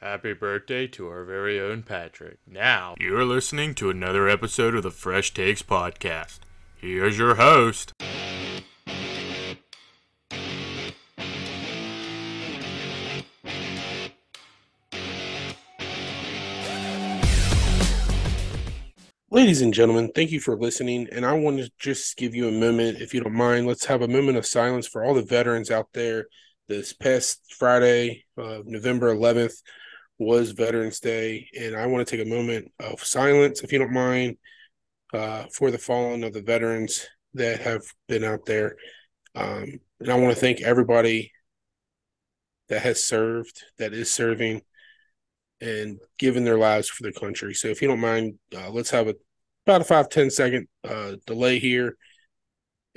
Happy birthday to our very own Patrick. Now, you're listening to another episode of the Fresh Takes Podcast. Here's your host. Ladies and gentlemen, thank you for listening. And I want to just give you a moment, if you don't mind. Let's have a moment of silence for all the veterans out there. This past Friday, uh, November 11th, was Veterans Day. And I want to take a moment of silence, if you don't mind, uh, for the fallen of the veterans that have been out there. Um, and I want to thank everybody that has served, that is serving, and given their lives for the country. So if you don't mind, uh, let's have a about a five ten second uh, delay here,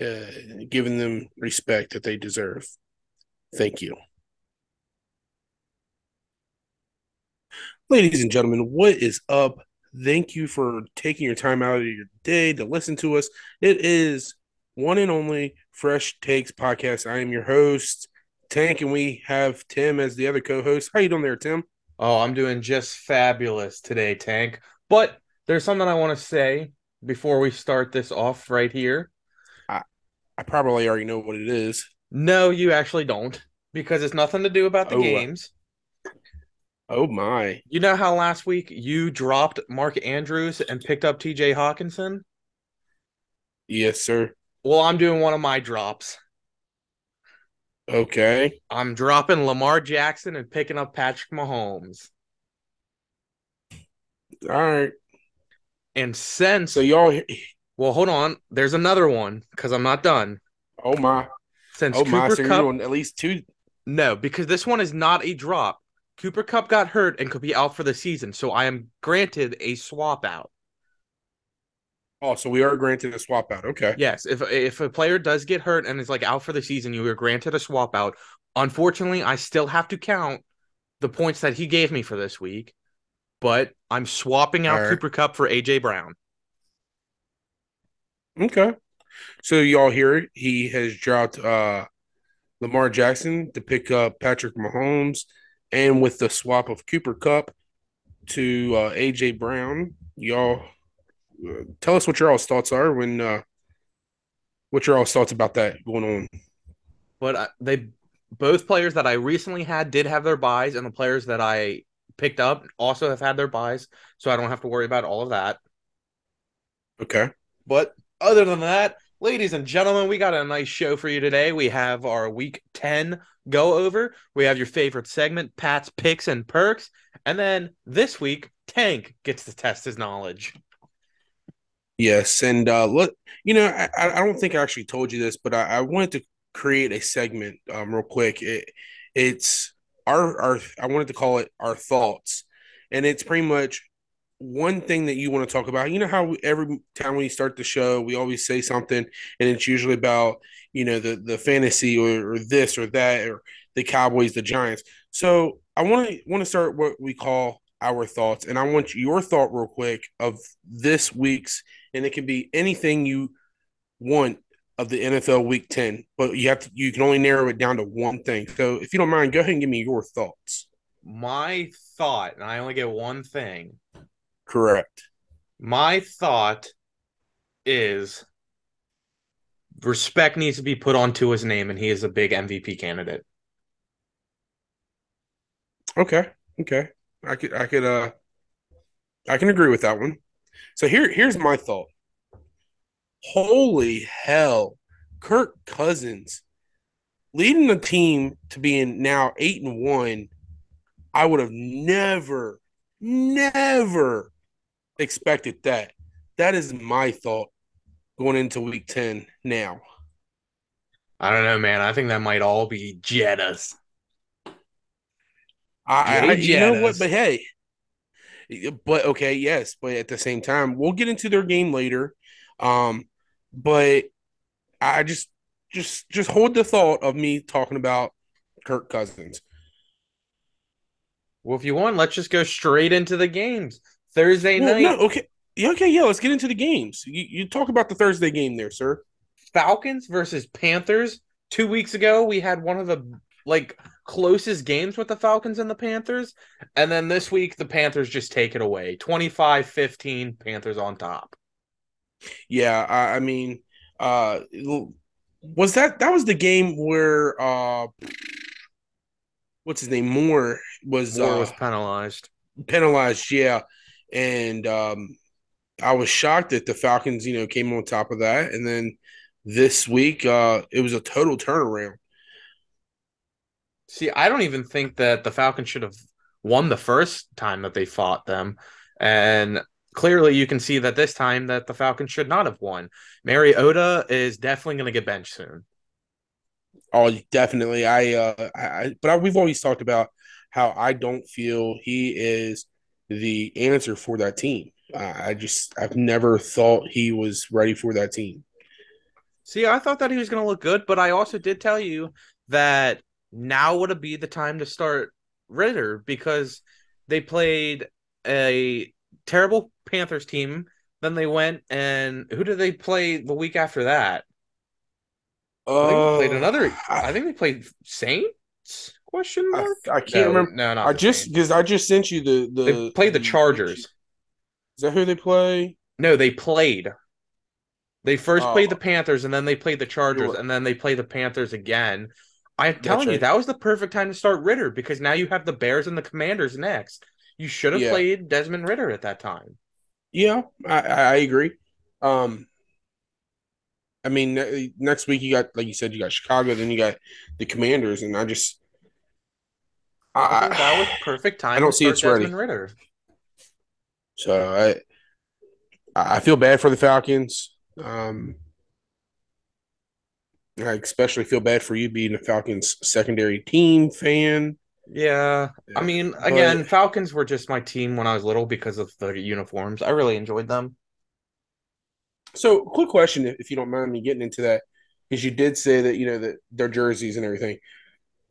uh, giving them respect that they deserve. Thank you. Ladies and gentlemen, what is up? Thank you for taking your time out of your day to listen to us. It is one and only Fresh Takes podcast. I am your host, Tank, and we have Tim as the other co-host. How you doing there, Tim? Oh, I'm doing just fabulous today, Tank. But there's something I want to say before we start this off right here. I, I probably already know what it is. No, you actually don't, because it's nothing to do about the Oh, uh, games. Oh my! You know how last week you dropped Mark Andrews and picked up TJ Hockenson? Yes, sir. Well, I'm doing one of my drops. Okay. I'm dropping Lamar Jackson and picking up Patrick Mahomes. All right. And since So y'all. well, hold on, there's another one because I'm not done. Oh my! Since Oh my! Cooper So you're Cup, doing at least two. No, because this one is not a drop. Cooper Kupp got hurt and could be out for the season, so I am granted a swap out. Oh, so we are granted a swap out. Okay. Yes, if if a player does get hurt and is like out for the season, you are granted a swap out. Unfortunately, I still have to count the points that he gave me for this week, but I'm swapping out Alright. Cooper Kupp for AJ Brown. Okay. So y'all hear it. He has dropped uh Lamar Jackson to pick up Patrick Mahomes, and with the swap of Cooper Kupp to uh, AJ Brown, y'all uh, tell us what your all's thoughts are when uh what your all's thoughts about that going on. But I, they both players that I recently had did have their buys, and the players that I picked up also have had their buys, so I don't have to worry about all of that. Okay. But other than that, ladies and gentlemen, we got a nice show for you today. We have our week 10 go over. We have your favorite segment, Pat's picks and perks. And then this week, Tank gets to test his knowledge. Yes, and uh look, you know, I, I don't think I actually told you this, but I, I wanted to create a segment um real quick. It, it's our our I wanted to call it our thoughts, and it's pretty much one thing that you want to talk about. You know how we, every time we start the show, we always say something, and it's usually about you know the the fantasy or, or this or that or the Cowboys, the Giants. So I want to want to start what we call our thoughts, and I want your thought real quick of this week's and it can be anything you want of the NFL Week Ten, but you have to you can only narrow it down to one thing. So if you don't mind, go ahead and give me your thoughts. My thought, and I only get one thing. Correct. My thought is respect needs to be put onto his name, and he is a big MVP candidate. Okay. Okay. I could I could uh I can agree with that one. So here here's my thought. Holy hell. Kirk Cousins leading the team to being now 8 and 1. I would have never never expected that. That is my thought going into week 10 now. I don't know, man. I think that might all be Jettas. I, I you know what? But hey, but okay, yes, but at the same time, we'll get into their game later. Um, but I just just just hold the thought of me talking about Kirk Cousins. Well, if you want, let's just go straight into the games. Thursday Well, night, no, okay, yeah, okay, yeah. Let's get into the games. You, you talk about the Thursday game there, sir. Falcons versus Panthers. Two weeks ago, we had one of the like closest games with the Falcons and the Panthers. And then this week, the Panthers just take it away 25 15, Panthers on top. Yeah, I, I mean, uh, was that that was the game where uh, what's his name Moore was Moore uh, was penalized. penalized? Yeah, and um, I was shocked that the Falcons, you know, came on top of that, and then this week, uh, it was a total turnaround. See, I don't even think that the Falcons should have won the first time that they fought them. And clearly you can see that this time that the Falcons should not have won. Mariota is definitely going to get benched soon. Oh, definitely. I, uh, I, but I, we've always talked about how I don't feel he is the answer for that team. I just, I've never thought he was ready for that team. See, I thought that he was going to look good, but I also did tell you that now would be the time to start Ridder because they played a terrible Panthers team. Then they went and who did they play the week after that? Oh, they played uh, another. I think they played Saints. Question mark. I, I can't no, remember. No, not I just because I just sent you the the. They played the Chargers. Is that who they play? No, they played. They first Oh. played the Panthers and then they played the Chargers and then they played the Panthers again. I'm telling you, right. that was the perfect time to start Ridder because now you have the Bears and the Commanders next. You should have Yeah. played Desmond Ridder at that time. Yeah, I, I I agree. Um, I mean, next week you got, like you said, you got Chicago, then you got the Commanders, and I just, I I, think that was perfect time. I don't see it's ready. Desmond Ridder. so I, I feel bad for the Falcons. Um, I especially feel bad for you being a Falcons secondary team fan. Yeah, I mean, But- again, Falcons were just my team when I was little because of the uniforms. I really enjoyed them. So, quick question, if you don't mind me getting into that, because you did say that you know that their jerseys and everything.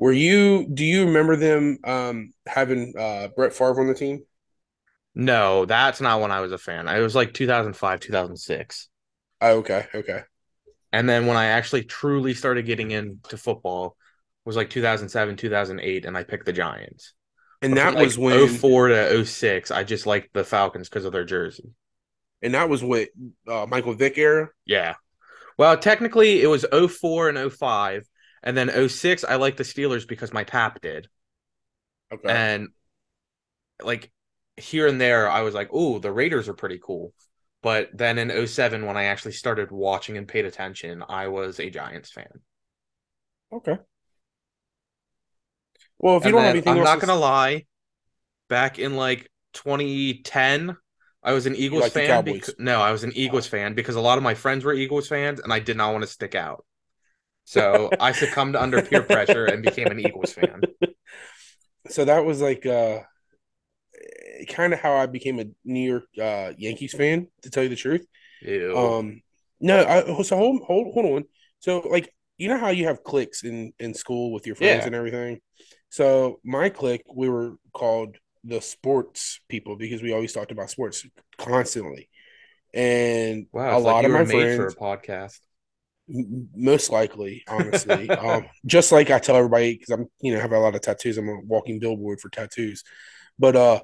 Were you? Do you remember them um, having uh, Brett Favre on the team? No, that's not when I was a fan. It was like 2005, 2006. Oh, okay, okay. And then when I actually truly started getting into football was like 2007, 2008, and I picked the Giants. And But that from, like, was when, 04 to 06, I just liked the Falcons because of their jersey. and that was what uh, Michael Vick era. Yeah. Well, technically it was 04 and 05. And then 06, I liked the Steelers because my pap did. Okay, And like here and there, I was like, oh, the Raiders are pretty cool. But then in 07, when I actually started watching and paid attention, I was a Giants fan. okay. Well, if you And don't have anything I'm not to- gonna lie. Back in like 2010, I was an Eagles like fan. Because, no, I was an Eagles fan because a lot of my friends were Eagles fans, and I did not want to stick out. So I succumbed under peer pressure and became an Eagles fan. so that was like uh, kind of how I became a New York uh, Yankees fan. To tell you the truth, Ew. Um, no, I, so hold, hold, hold on. So, like, you know how you have cliques in in school with your friends Yeah. and everything. So, my clique, we were called the sports people because we always talked about sports constantly, and wow, a like lot of my made friends, for a podcast. Most likely, honestly, um, just like I tell everybody because I'm, you know, have a lot of tattoos. I'm a walking billboard for tattoos, but uh,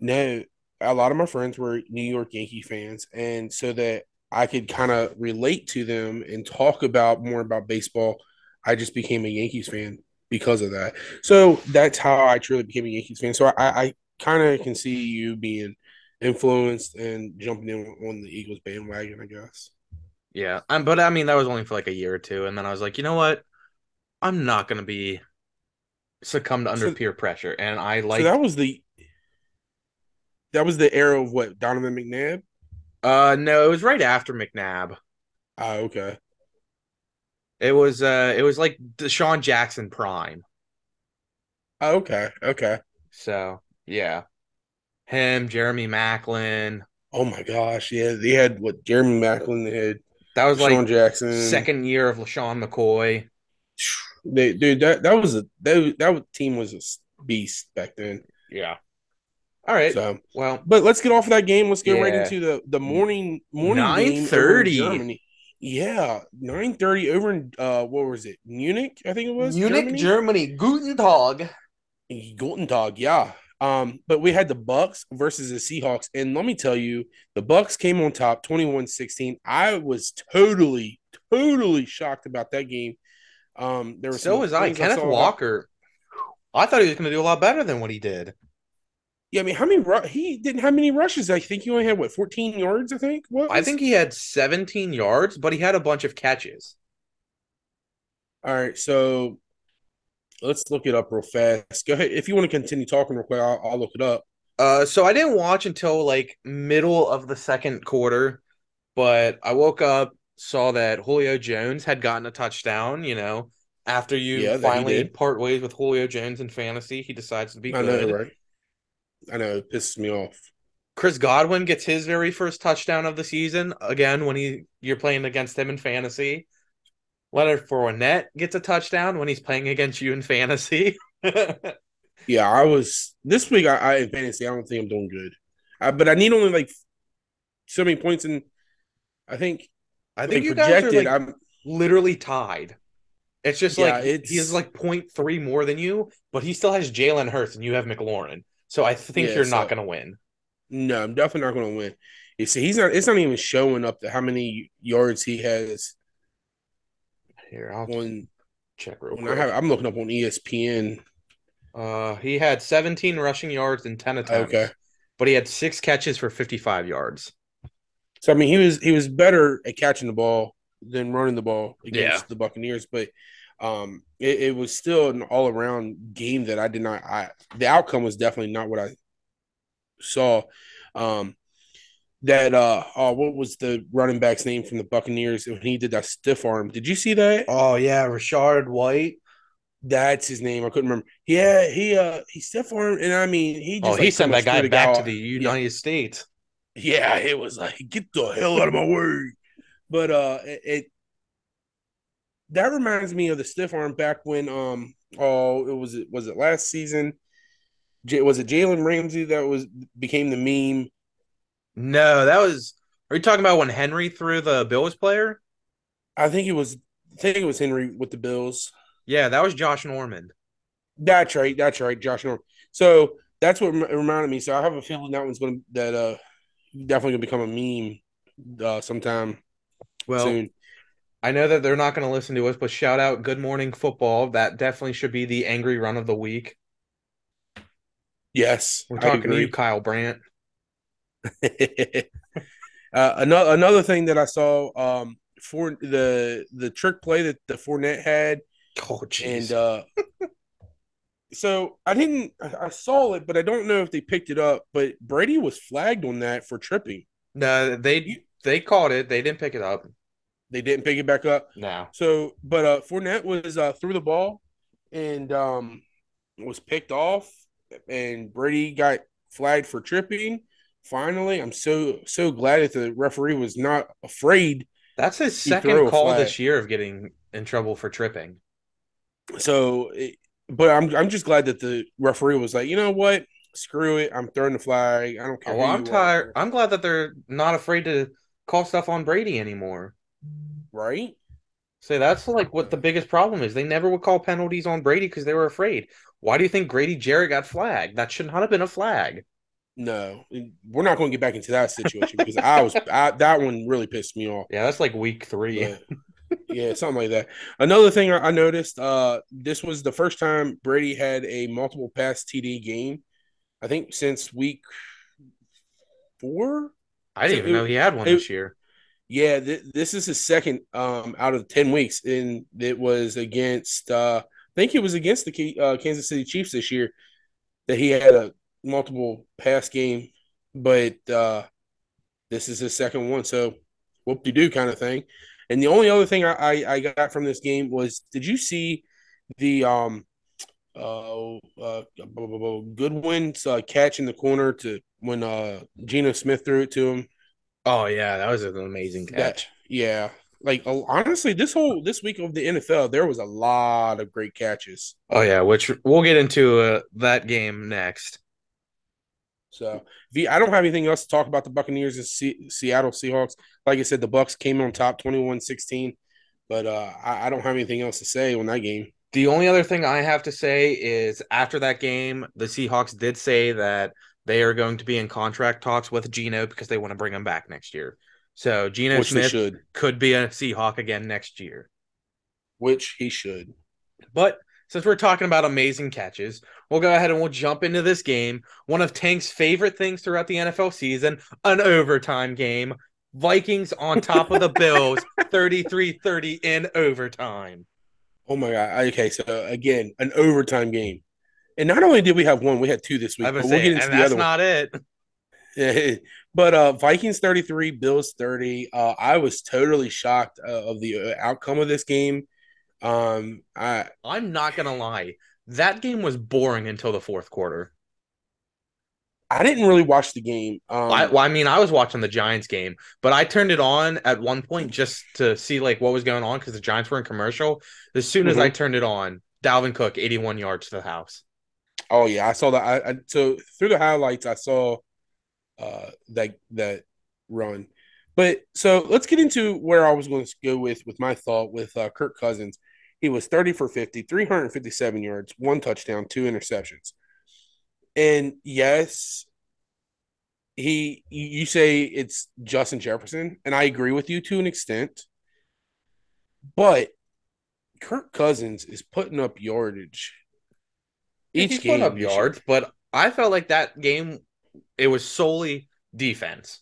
no, a lot of my friends were New York Yankee fans, and so that I could kind of relate to them and talk about more about baseball, I just became a Yankees fan because of that. So that's how I truly became a Yankees fan. So I, I kind of can see you being influenced and jumping in on the Eagles bandwagon, I guess. Yeah, um, but I mean that was only for like a year or two, and then I was like, you know what? I'm not gonna be succumbed under So- peer pressure, and I like. so that was the that was the era of what Donovan McNabb. uh, no, it was right after McNabb. Ah, okay. It was uh, it was like DeSean Jackson prime. Ah, okay. Okay. So yeah, him, Jeremy Maclin. Oh my gosh, yeah, they had what Jeremy Maclin, they had That was Sean like Jackson. second year of LeSean McCoy. They, dude, that that was a that that team was a beast back then. Yeah. All right. So, well, but let's get off of that game. Let's get right into the the morning morning game over in 9:30. Germany. Yeah, nine thirty over in uh, what was it? Munich, I think it was Munich, Germany. Guten Tag. Guten Tag, yeah. Um, but we had the Bucks versus the Seahawks, and let me tell you, the Bucks came on top 21-16. I was totally, totally shocked about that game. Um, there was so was I. Kenneth I Walker. I thought he was going to do a lot better than what he did. Yeah, I mean, how many he didn't have many rushes? I think he only had what 14 yards. I think. What I think he had 17 yards, but he had a bunch of catches. All right, so let's look it up real fast. Go ahead if you want to continue talking real quick. I'll, I'll look it up. Uh, so I didn't watch until like middle of the second quarter, but I woke up, saw that Julio Jones had gotten a touchdown. You know, after you yeah, finally part ways with Julio Jones in fantasy, he decides to be I good. Know, right? I know it pisses me off. Chris Godwin gets his very first touchdown of the season again when he you're playing against him in fantasy. Leonard Fournette gets a touchdown when he's playing against you in fantasy. yeah, I was this week. I, I in fantasy, I don't think I'm doing good, I, but I need only like so many points, and I think I think you projected. Guys are like I'm literally tied. It's just yeah, like it's, he has like 0.3 more than you, but he still has Jalen Hurts and you have McLaurin. So I think yeah, you're so, not going to win. No, I'm definitely not going to win. You see, he's not. It's not even showing up to how many yards he has. Here, I'll on, check real quick. I have, I'm looking up on ESPN. Uh, he had 17 rushing yards and 10 attempts. Okay, but he had six catches for 55 yards. So I mean, he was he was better at catching the ball than running the ball against yeah. the Buccaneers, but um, it, it, was still an all around game that I did not. I the outcome was definitely not what I saw. Um, that uh, oh, what was the running back's name from the Buccaneers when he did that stiff arm? Did you see that? Oh yeah, Rachaad White. That's his name. I couldn't remember. Yeah, he uh he stiff armed, and I mean he just oh he sent that guy back to the United yeah. States. Yeah, it was like get the hell out of my way. But uh, it, it that reminds me of the stiff arm back when um oh it was it was it last season J- was it Jalen Ramsey that was became the meme? No, that was. Are you talking about when Henry threw the Bills player? I think it was. I think it was Henry with the Bills. Yeah, that was Josh Norman. That's right. That's right, Josh Norman. So that's what reminded me. So I have a feeling that one's going to that uh definitely going to become a meme uh sometime well, soon. I know that they're not going to listen to us, but shout out Good Morning Football. That definitely should be the angry run of the week. Yes, we're talking to you, Kyle Brandt. uh, another another thing that I saw um, for the the trick play that the Fournette had. Oh, and uh, so I didn't. I saw it, but I don't know if they picked it up. But Brady was flagged on that for tripping. No, they they caught it. They didn't pick it up. They didn't pick it back up. No. So, but uh, Fournette was uh, threw the ball and um, was picked off, and Brady got flagged for tripping. Finally, I'm so so glad that the referee was not afraid. That's his second call this year of getting in trouble for tripping. So, but I'm I'm just glad that the referee was like, you know what, screw it, I'm throwing the flag. I don't care. Oh, well, I'm tired. I'm glad that they're not afraid to call stuff on Brady anymore. Right? So that's like what the biggest problem is. They never would call penalties on Brady because they were afraid. Why do you think Grady Jarrett got flagged? That should not have been a flag. No, we're not going to get back into that situation because I was I, that one really pissed me off. Yeah, that's like week three. But, yeah, something like that. Another thing I noticed, uh, this was the first time Brady had a multiple pass TD game. I think since week four. I didn't even it, know he had one it, this year. Yeah, th- this is his second um, out of ten weeks, and it was against. Uh, I think it was against the uh, Kansas City Chiefs this year that he had a multiple pass game, but uh, this is his second one. So whoop de doo kind of thing. And the only other thing I, I, I, got from this game was, did you see the um uh, uh Goodwin's uh, catch in the corner to when uh Geno Smith threw it to him? Oh yeah, that was an amazing catch. That, yeah, like honestly, this whole this week of the NFL, there was a lot of great catches. Oh yeah, which we'll get into uh, that game next. So, I don't have anything else to talk about the Buccaneers and C- Seattle Seahawks. Like I said, the Bucks came on top 21-16, but uh, I, I don't have anything else to say on that game. The only other thing I have to say is after that game, the Seahawks did say that they are going to be in contract talks with Geno because they want to bring him back next year. So Geno Which Smith should. could be a Seahawk again next year. Which he should. But since we're talking about amazing catches, we'll go ahead and we'll jump into this game. One of Tank's favorite things throughout the NFL season, an overtime game. Vikings on top of the Bills, 33-30 in overtime. Oh my god. Okay, so again, an overtime game. And not only did we have one, we had two this week. I was but saying, we'll get into and the that's not it. but uh Vikings 33, Bills 30. Uh I was totally shocked uh, of the uh, outcome of this game. Um I I'm not gonna lie. That game was boring until the fourth quarter. I didn't really watch the game. Um I, well, I mean, I was watching the Giants game, but I turned it on at one point just to see like what was going on because the Giants were in commercial. As soon as Mm-hmm. I turned it on, Dalvin Cook, 81 yards to the house. Oh yeah, I saw that. I, I so through the highlights, I saw uh that that run. But so let's get into where I was going to go with with my thought with uh, Kirk Cousins. He was 30 for 50, 357 yards, one touchdown, two interceptions. And yes, he you say it's Justin Jefferson, and I agree with you to an extent. But Kirk Cousins is putting up yardage each He's game. putting up yards, but I felt like that game it was solely defense.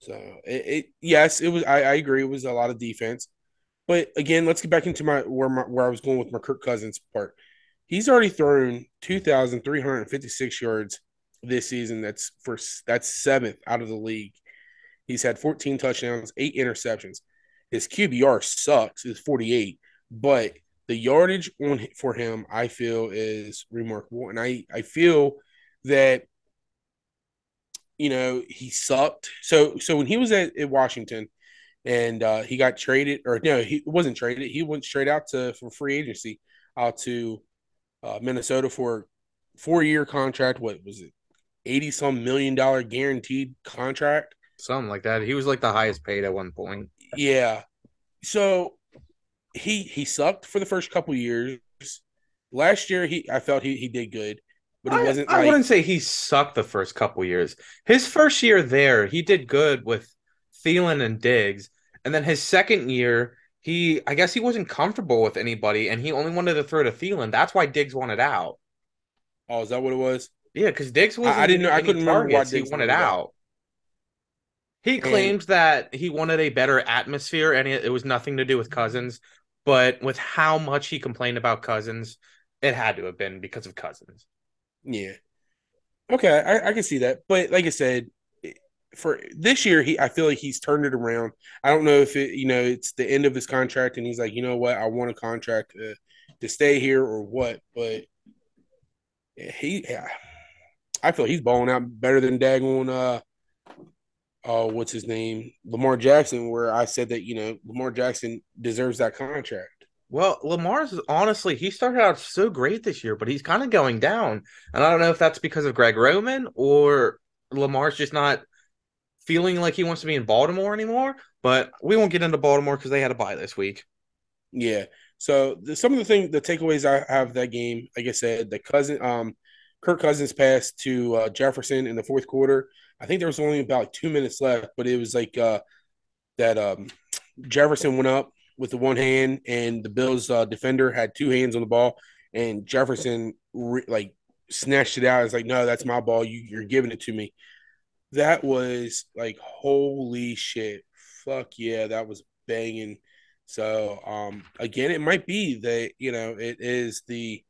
So it, it yes, it was. I, I agree. It was a lot of defense, but again, let's get back into my where my where I was going with my Kirk Cousins part. He's already thrown two thousand three hundred fifty six yards this season. That's for that's seventh out of the league. He's had fourteen touchdowns, eight interceptions. His QBR sucks. Forty eight, but the yardage on for him, I feel, is remarkable, and I I feel that you know he sucked. So so when he was at, at Washington, and uh, he got traded, or no, he wasn't traded. He went straight out to for free agency out to uh, Minnesota for four year contract. What was it? Eighty some million dollar guaranteed contract. Something like that. He was like the highest paid at one point. Yeah. So he he sucked for the first couple years. Last year he I felt he, he did good, but he I, wasn't I like wouldn't say he sucked the first couple years. His first year there, he did good with Thielen and Diggs, and then his second year, he I guess he wasn't comfortable with anybody, and he only wanted to throw to Thielen. That's why Diggs wanted out. Oh, is that what it was? Yeah, because Diggs was I didn't know- I couldn't remember why He Diggs wanted wanted out. out. He claimed that he wanted a better atmosphere, and it, it was nothing to do with Cousins. But with how much he complained about Cousins, it had to have been because of Cousins. Yeah. Okay, I, I can see that. But like I said, for this year, he I feel like he's turned it around. I don't know if it, you know, it's the end of his contract and he's like, you know what, I want a contract to, to stay here or what. But he, yeah, I feel he's balling out better than Dagon. Uh, oh, what's his name, Lamar Jackson. Where I said that you know Lamar Jackson deserves that contract. Well, Lamar's honestly, he started out so great this year, but he's kind of going down. And I don't know if that's because of Greg Roman or Lamar's just not feeling like he wants to be in Baltimore anymore. But we won't get into Baltimore because they had a bye this week. Yeah. So the, some of the things, the takeaways I have that game, like I said, the cousin, um, Kirk Cousins pass to uh, Jefferson in the fourth quarter. I think there was only about two minutes left, but it was like uh, that um, Jefferson went up with the one hand, and the Bills uh, defender had two hands on the ball, and Jefferson re- like snatched it out. It's like, no, that's my ball. You, you're giving it to me. That was like, holy shit, fuck yeah, that was banging. So um, again, it might be that you know it is the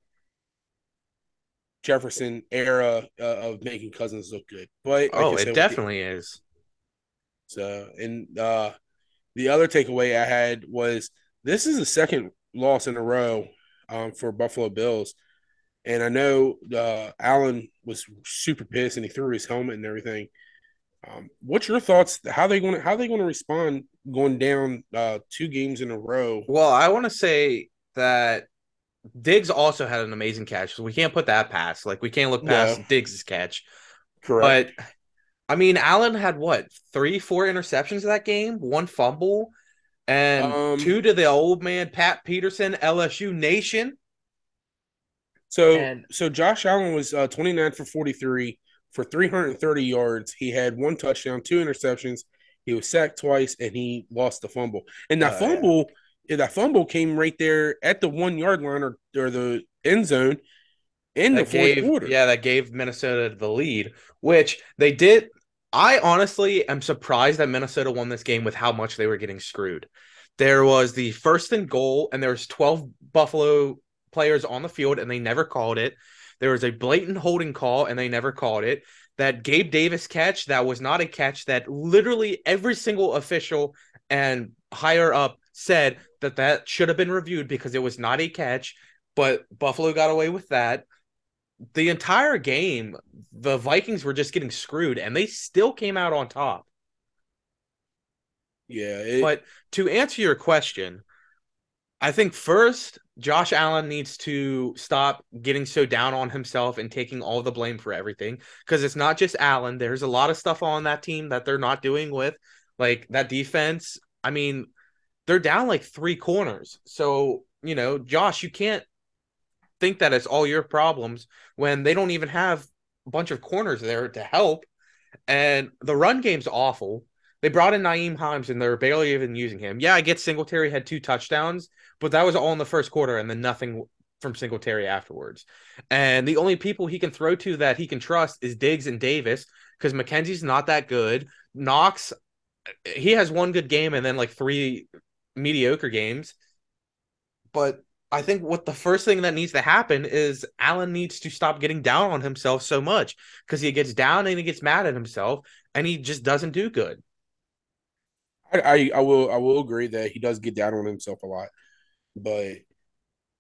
Jefferson era uh, of making Cousins look good, but like Oh, said, it definitely is. so and uh, the other takeaway I had was this is the second loss in a row um, for Buffalo Bills, and I know uh, Allen was super pissed and he threw his helmet and everything. Um, what's your thoughts? How they going to how they going to respond going down uh, two games in a row? Well, I want to say that Diggs also had an amazing catch, so we can't put that past. Like we can't look past No. Diggs' catch. Correct. But I mean, Allen had what three, four interceptions that game, one fumble, and Um, two to the old man Pat Peterson, LSU Nation. so and- so Josh Allen was uh, 29 for 43 for 330 yards. He had one touchdown, two interceptions. He was sacked twice, and he lost the fumble. And that oh, yeah. fumble, that fumble came right there at the one yard line or, or the end zone in the fourth gave, quarter. yeah, that gave Minnesota the lead, which they did. I honestly am surprised that Minnesota won this game with how much they were getting screwed. There was the first and goal, and there was 12 Buffalo players on the field, and they never called it. There was a blatant holding call, and they never called it. That Gabe Davis catch, that was not a catch that literally every single official and higher up said that that should have been reviewed because it was not a catch, but Buffalo got away with that the entire game, the Vikings were just getting screwed and they still came out on top. Yeah, it- But to answer your question, I think first, Josh Allen needs to stop getting so down on himself and taking all the blame for everything because it's not just Allen. There's a lot of stuff on that team that they're not doing with, like that defense. I mean, they're down like three corners. So, you know, Josh, you can't think that it's all your problems when they don't even have a bunch of corners there to help. And the run game's awful. They brought in Nyheim Hines and they're barely even using him. Yeah, I get Singletary had two touchdowns, but that was all in the first quarter and then nothing from Singletary afterwards. And the only people he can throw to that he can trust is Diggs and Davis because McKenzie's not that good. Knox, he has one good game and then like three mediocre games. But I think what the first thing that needs to happen is Allen needs to stop getting down on himself so much because he gets down and he gets mad at himself and he just doesn't do good. I, I I will I will agree that he does get down on himself a lot, but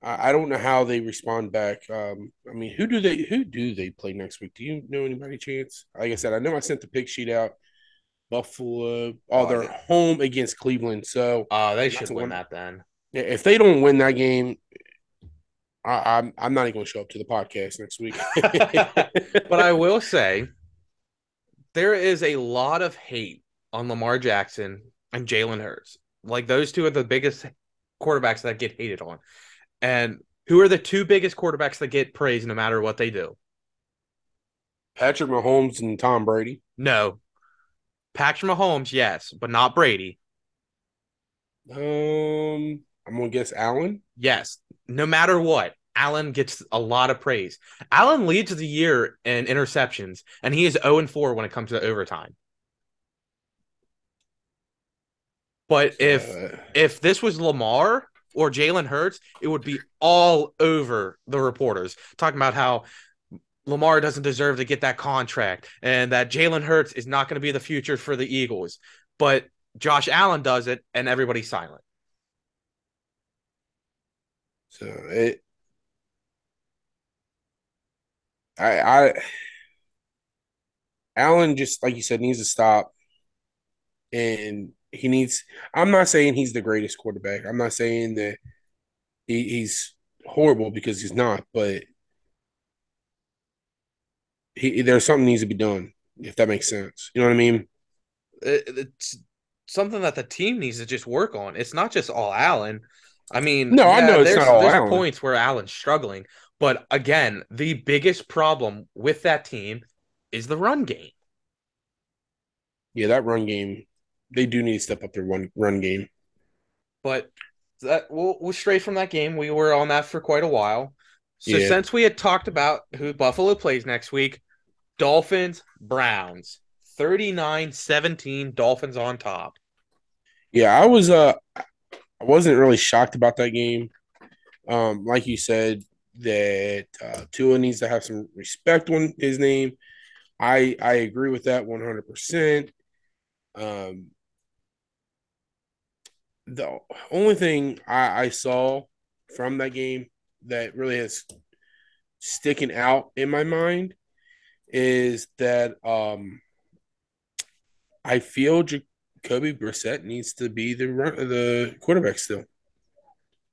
I, I don't know how they respond back. Um, I mean, who do they who do they play next week? Do you know anybody? Chance? Like I said, I know I sent the pick sheet out. Buffalo. Oh, Oh, they're yeah. home against Cleveland. So Uh, they should win one- that then. if they don't win that game, I, I'm I'm not even going to show up to the podcast next week. But I will say there is a lot of hate on Lamar Jackson and Jalen Hurts. Like those two are the biggest quarterbacks that get hated on. And who are the two biggest quarterbacks that get praised no matter what they do? Patrick Mahomes and Tom Brady. No. Patrick Mahomes, yes, but not Brady. Um, I'm gonna guess Allen. Yes. No matter what, Allen gets a lot of praise. Allen leads the year in interceptions, and he is 0 4 when it comes to overtime. But if Uh, if this was Lamar or Jalen Hurts, it would be all over the reporters talking about how Lamar doesn't deserve to get that contract and that Jalen Hurts is not going to be the future for the Eagles. But Josh Allen does it, and everybody's silent. so it, I, I, Allen just like you said needs to stop, and he needs. I'm not saying he's the greatest quarterback. I'm not saying that he, he's horrible because he's not, but he there's something needs to be done if that makes sense. You know what I mean? It's something that the team needs to just work on. It's not just all Allen. I mean, No, I know it's there's, not all there's Allen. points where Allen's struggling, but again, the biggest problem with that team is the run game. Yeah, that run game, they do need to step up their run run game. But that we'll, we'll stray from that game. We were on that for quite a while. So Yeah. since we had talked about who Buffalo plays next week, Dolphins, Browns, 39-17, Dolphins on top. Yeah, I was uh I wasn't really shocked about that game. Um, like you said, that uh Tua needs to have some respect on his name. I I agree with that one hundred percent. Um the only thing I, I saw from that game that really is sticking out in my mind is that um I feel Jacoby Brissett needs to be the the quarterback still.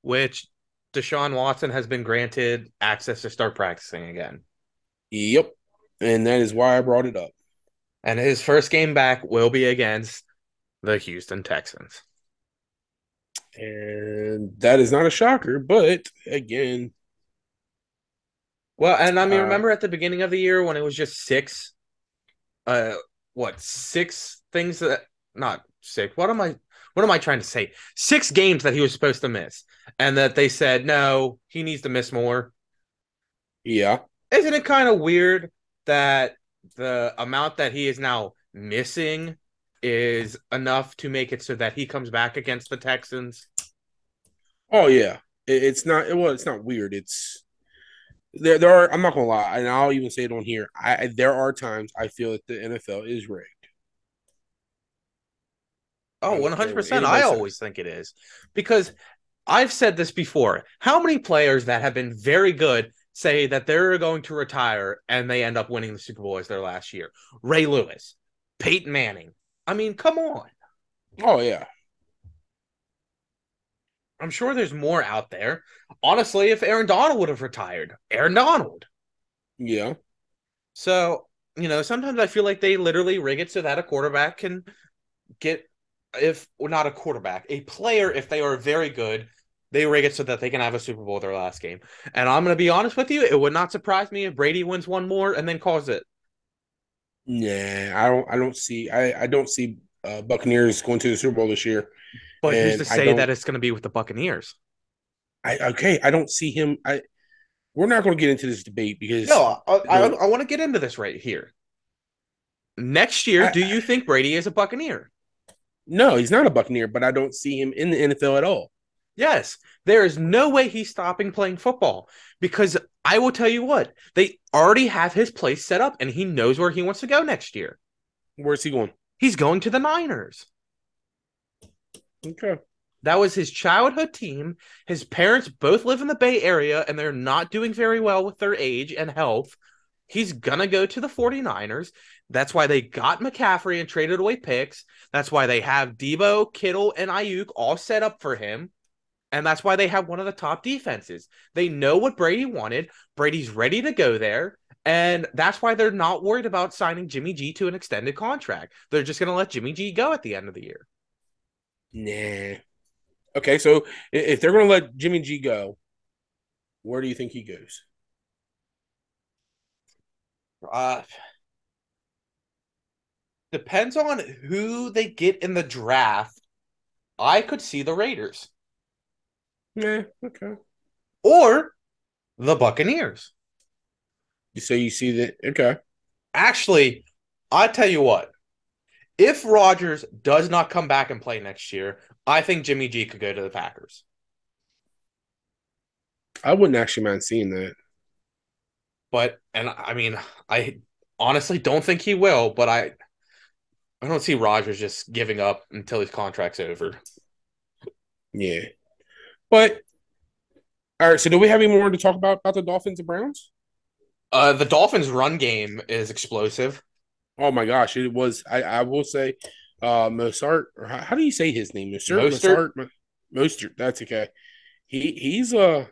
which Deshaun Watson has been granted access to start practicing again. Yep. And that is why I brought it up. And his first game back will be against the Houston Texans. And that is not a shocker, but again. Well, and I mean, Uh, remember at the beginning of the year when it was just six, uh, what six things that not six? What am I? What am I trying to say? Six games that he was supposed to miss, and that they said no, he needs to miss more. Yeah. Isn't it kind of weird that the amount that he is now missing is enough to make it so that he comes back against the Texans? Oh yeah. It, it's not well, it's not weird. It's there there are I'm not gonna lie, and I'll even say it on here. I I- there are times I feel that the NFL is rigged. Oh, 100%. I anybody says. always think it is. Because I've said this before. How many players that have been very good say that they're going to retire and they end up winning the Super Bowl as their last year? Ray Lewis, Peyton Manning. I mean, come on. Oh yeah. I'm sure there's more out there. Honestly, if Aaron Donald would have retired, Aaron Donald. Yeah. So, you know, sometimes I feel like they literally rig it so that a quarterback can get, if well, not a quarterback, a player, if they are very good, they rig it so that they can have a Super Bowl their last game. And I'm going to be honest with you, it would not surprise me if Brady wins one more and then calls it. Nah, I don't I don't see I, I don't see uh, Buccaneers going to the Super Bowl this year. But who's to say that it's going to be with the Buccaneers? I okay, I don't see him I we're not going to get into this debate because No, I, I, I want to get into this right here. Next year, I- do you think Brady is a Buccaneer? no, he's not a Buccaneer, but I don't see him in the NFL at all. Yes, there is no way he's stopping playing football because I will tell you what, they already have his place set up and he knows where he wants to go next year. Where's he going? He's going to the Niners. Okay. That was his childhood team. His parents both live in the Bay Area and they're not doing very well with their age and health. He's going to go to the 49ers. That's why they got McCaffrey and traded away picks. That's why they have Deebo, Kittle, and Aiyuk all set up for him. And that's why they have one of the top defenses. They know what Brady wanted. Brady's ready to go there. And that's why they're not worried about signing Jimmy G to an extended contract. They're just going to let Jimmy G go at the end of the year. Nah. Okay, so if they're going to let Jimmy G go, where do you think he goes? Uh, depends on who they get in the draft. I could see the Raiders Nah. Okay. or the Buccaneers. So you see that? Okay. Actually, I tell you what, if Rodgers does not come back and play next year, I think Jimmy G could go to the Packers. I wouldn't actually mind seeing that. But and I mean, I honestly don't think he will, but I I don't see Rodgers just giving up until his contract's over. Yeah. But all right, so do we have any more to talk about about the Dolphins and Browns? Uh, the Dolphins' run game is explosive. Oh my gosh, it was I, I will say uh Mozart or how, how do you say his name? Mozart Mostert? Mozart that's okay. He he's uh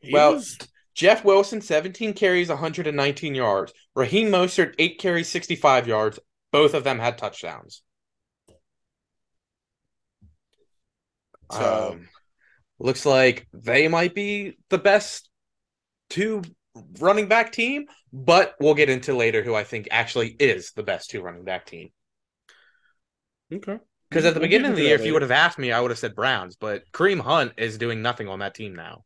he Well, was- Jeff Wilson, 17 carries, 119 yards. Raheem Mostert, 8 carries, 65 yards. Both of them had touchdowns. So- Um, looks like they might be the best two running back team, but we'll get into later who I think actually is the best two running back team. okay. Because at the We'll beginning of the year, that if you would have asked me, I would have said Browns, but Kareem Hunt is doing nothing on that team now.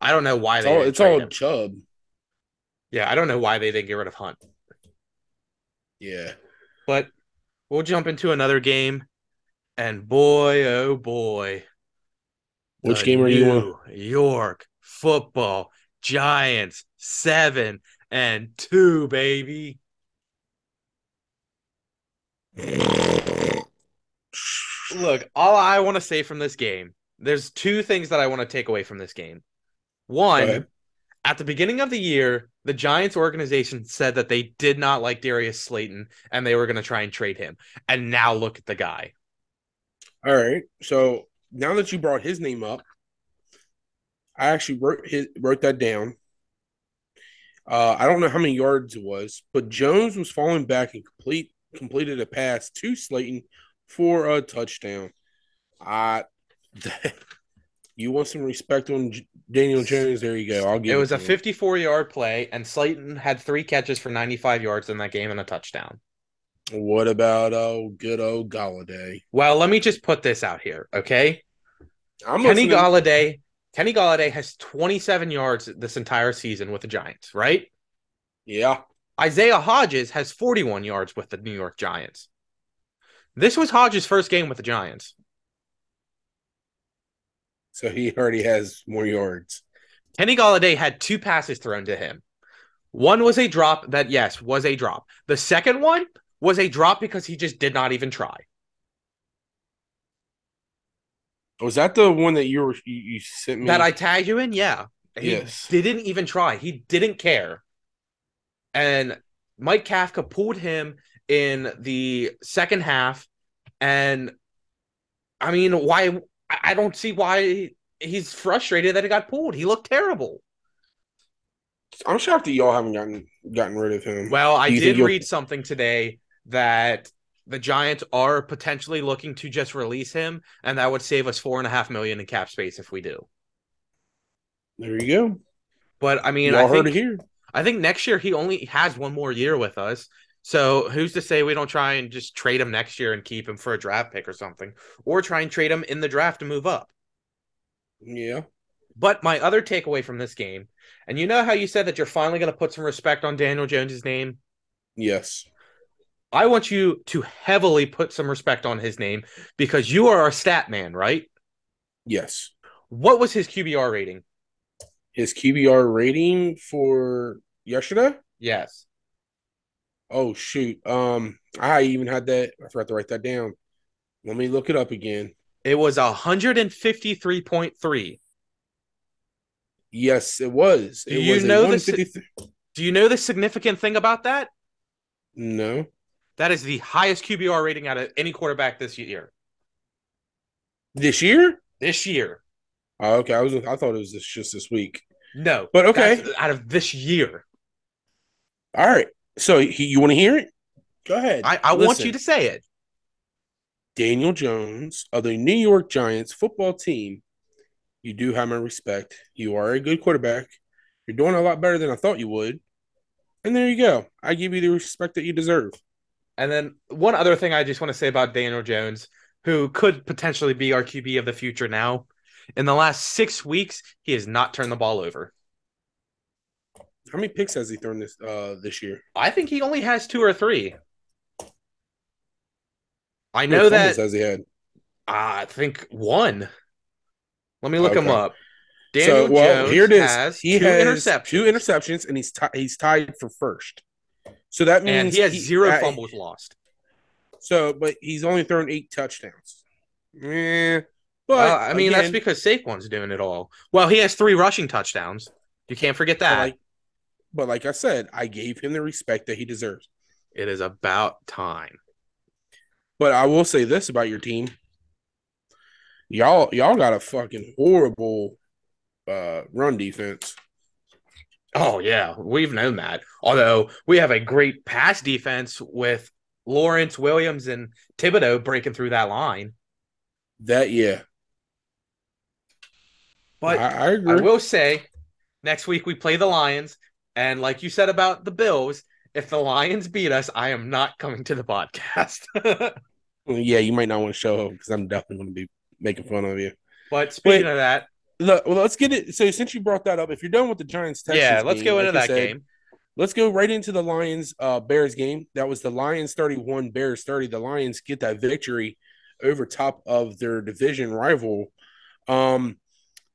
I don't know why It's they all it's all him. Chubb. Yeah, I don't know why they didn't get rid of Hunt. Yeah. But we'll jump into another game, and boy, oh boy, Which game are you on? New York Football Giants seven and two, baby. Look, all I want to say from this game, there's two things that I want to take away from this game. One, at the beginning of the year, the Giants organization said that they did not like Darius Slayton and they were going to try and trade him. And now look at the guy. All right. So now that you brought his name up, I actually wrote his, wrote that down. Uh, I don't know how many yards it was, but Jones was falling back and complete completed a pass to Slayton for a touchdown. I, you want some respect on Daniel Jones? There you go. I'll give It was to a him. 54 yard play, and Slayton had three catches for 95 yards in that game and a touchdown. What about oh good old Golladay? Well, let me just put this out here, okay? I'm Kenny listening. Golladay, Kenny Golladay has 27 yards this entire season with the Giants, right? Yeah, Isaiah Hodgins has 41 yards with the New York Giants. This was Hodgins' first game with the Giants. so he already has more yards. Kenny Golladay had two passes thrown to him. One was a drop that, yes, was a drop. The second one was a drop because he just did not even try. Was that the one that you were you, sent me? That I tagged you in, yeah. He Yes. didn't even try. He didn't care. And Mike Kafka pulled him in the second half. And I mean, why? I don't see why he's frustrated that he got pulled. He looked terrible. I'm shocked that y'all haven't gotten gotten rid of him. Well, I Do you think did read something today that the Giants are potentially looking to just release him, and that would save us four and a half million in cap space if we do. there you go. But I mean, I heard think it here. I think next year he only has one more year with us. So who's to say we don't try and just trade him next year and keep him for a draft pick or something, or try and trade him in the draft to move up? Yeah. But my other takeaway from this game, and you know how you said that you're finally going to put some respect on Daniel Jones's name. Yes. I want you to heavily put some respect on his name because you are our stat man, right? Yes. What was his QBR rating? His QBR rating for yesterday. Yes. Oh shoot. Um, I even had that. I forgot to write that down. Let me look it up again. It was 153.3. Yes, it was. Do you was know this- 153 Do you know the significant thing about that? No. That is the highest QBR rating out of any quarterback this year. This year? This year. Oh, okay. I was. I thought it was this, just this week. No. But okay. Out of this year. All right. So he, you want to hear it? Go ahead. I, I want you to say it. Daniel Jones of the New York Giants football team. You do have my respect. You are a good quarterback. You're doing a lot better than I thought you would. And there you go. I give you the respect that you deserve. And then one other thing I just want to say about Daniel Jones, who could potentially be our QB of the future now. In the last six weeks, he has not turned the ball over. How many picks has he thrown this uh this year? I think he only has two or three. I know that has he had? I think one. Let me look him up. Daniel so well, Jones here it is. has he two has interceptions. two interceptions, and he's ti- he's tied for first. So that means and he has zero uh, fumbles lost. So, but he's only thrown eight touchdowns. Yeah, but Well, I mean, that's again, because Saquon's doing it all. Well, he has three rushing touchdowns. You can't forget but that. like, but like I said, I gave him the respect that he deserves. it is about time. But I will say this about your team. Y'all y'all got a fucking horrible uh run defense. Oh yeah, we've known that. Although we have a great pass defense with Lawrence Williams and Thibodeaux breaking through that line. That yeah. But I, I I will say, next week we play the Lions, and like you said about the Bills, if the Lions beat us, I am not coming to the podcast. Yeah, you might not want to show up because I'm definitely going to be making fun of you. but speaking Wait. of that, Look, well, let's get it. So since you brought that up, if you're done with the Giants, Texans yeah, let's game, go into you that said, game. Let's go right into the Lions uh Bears game. That was the Lions 31, Bears 30. The Lions get that victory over top of their division rival. Um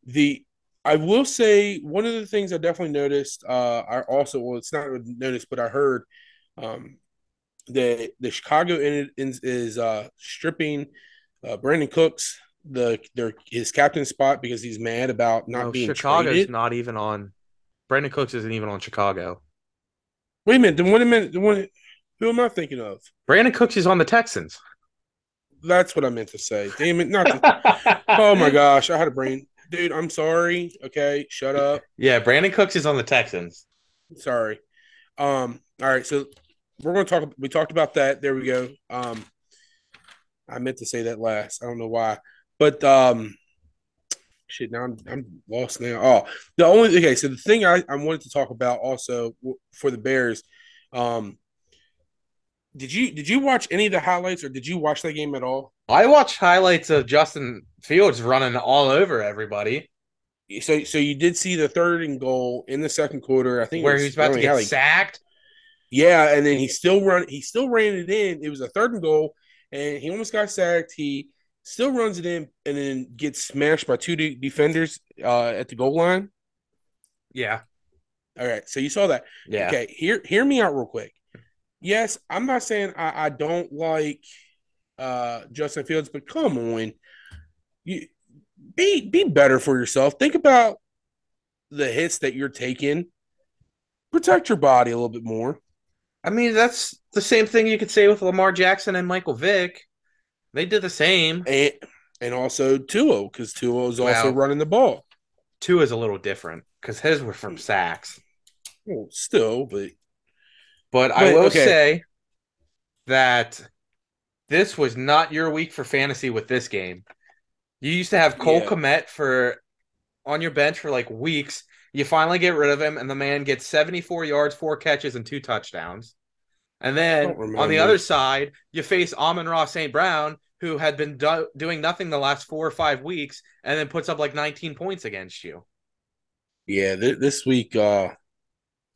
the I will say one of the things I definitely noticed, uh I also well it's not noticed, but I heard um that the Chicago in, is, is uh stripping uh Brandin Cooks the their his captain spot because he's mad about not No, being Chicago's traded. not even on. Brandin Cooks isn't even on Chicago. Wait a minute, then wait a minute, the one who am I thinking of? Brandin Cooks is on the Texans. That's what I meant to say. Damn it, not. The, oh my gosh, I had a brain dude. I'm sorry. Okay, shut up. Yeah, Brandin Cooks is on the Texans. Sorry. Um. All right. So we're going to talk. We talked about that. There we go. Um. I meant to say that last. I don't know why, but um. Shit, now I'm, I'm lost now. Oh, the only okay. So the thing I, I wanted to talk about also for the Bears, um, did you did you watch any of the highlights or did you watch that game at all? I watched highlights of Justin Fields running all over everybody. So so you did see the third and goal in the second quarter. I think where he was about to get like, sacked. Yeah, and then he still run he still ran it in. It was a third and goal, and he almost got sacked. He still runs it in and then gets smashed by two de- defenders uh, at the goal line. Yeah. All right. So you saw that. Yeah. Okay. Hear hear me out real quick. Yes, I'm not saying I, I don't like uh, Justin Fields, but come on, you be be better for yourself. Think about the hits that you're taking. Protect your body a little bit more. I mean, that's the same thing you could say with Lamar Jackson and Michael Vick. They did the same. And, and also Tua, because Tua is also well, running the ball. Tua is a little different because his were from hmm. sacks. Well, still, but but, but I will okay. say that this was not your week for fantasy with this game. You used to have Cole yeah. Kmet for on your bench for like weeks. You finally get rid of him, and the man gets 74 yards, four catches, and two touchdowns. And then on the other side, you face Amon-Ra St. Brown, who had been do- doing nothing the last four or five weeks, and then puts up like 19 points against you. Yeah, th- this week uh,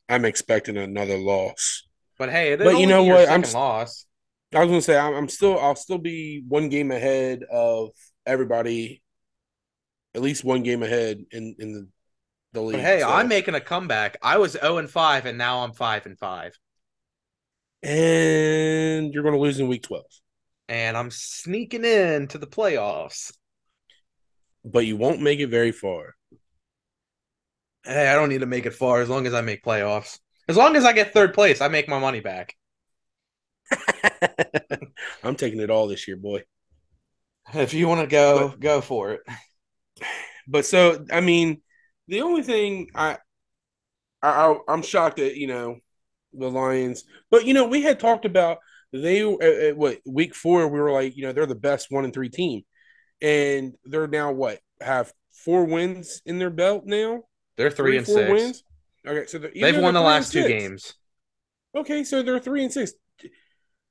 I'm expecting another loss. But hey, it but you know what? I'm loss. I was gonna say I'm, I'm still I'll still be one game ahead of everybody, at least one game ahead in in the, the league. Hey, so. I'm making a comeback. I was zero and five, and now I'm five and five. And you're going to lose in week twelve. And I'm sneaking in to the playoffs. But you won't make it very far. Hey, I don't need to make it far as long as I make playoffs. As long as I get third place, I make my money back. I'm taking it all this year, boy. If you want to go, but, go for it. But so, I mean, the only thing I, I, I'm shocked that you know the Lions, but you know we had talked about they at, at what week four we were like you know they're the best one and three team, and they're now what have four wins in their belt now. They're three, three and six. Wins. Okay, so they've won the last two games. Okay, so they're three and six.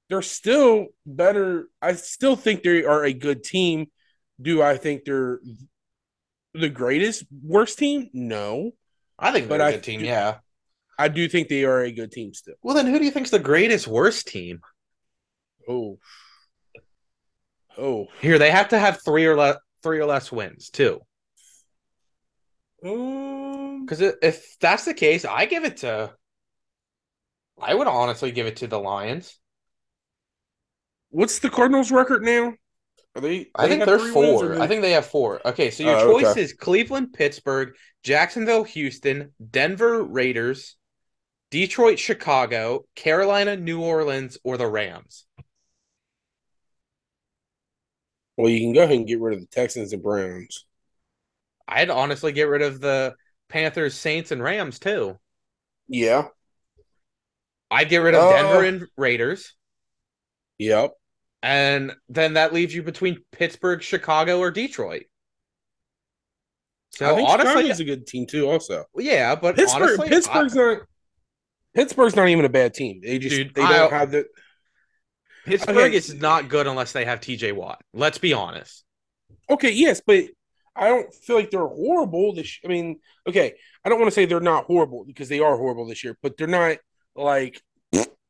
They're still better. I still think they are a good team. Do I think they're the greatest worst team? No. I think they're but a good I team, do, yeah. I do think they are a good team still. Well then who do you think's the greatest worst team? Oh. Oh. Here they have to have three or less three or less wins too. Um, because if that's the case, I give it to. I would honestly give it to the Lions. What's the Cardinals' record now? Are they? I think they're four. They... I think they have four. Okay, so your uh, choice okay. is Cleveland, Pittsburgh, Jacksonville, Houston, Denver, Raiders, Detroit, Chicago, Carolina, New Orleans, or the Rams. Well, you can go ahead and get rid of the Texans and Browns. I'd honestly get rid of the Panthers, Saints, and Rams too. Yeah. I'd get rid of uh, Denver and Raiders. Yep. And then that leaves you between Pittsburgh, Chicago, or Detroit. So I think honestly, Chicago's a good team too. Also, yeah, but Pittsburgh, honestly, Pittsburgh's I, not. Pittsburgh's not even a bad team. They just dude, they don't I, have the. Pittsburgh okay. is not good unless they have T.J. Watt. Let's be honest. Okay, yes, but I don't feel like they're horrible. This, I mean, okay, I don't want to say they're not horrible because they are horrible this year, but they're not like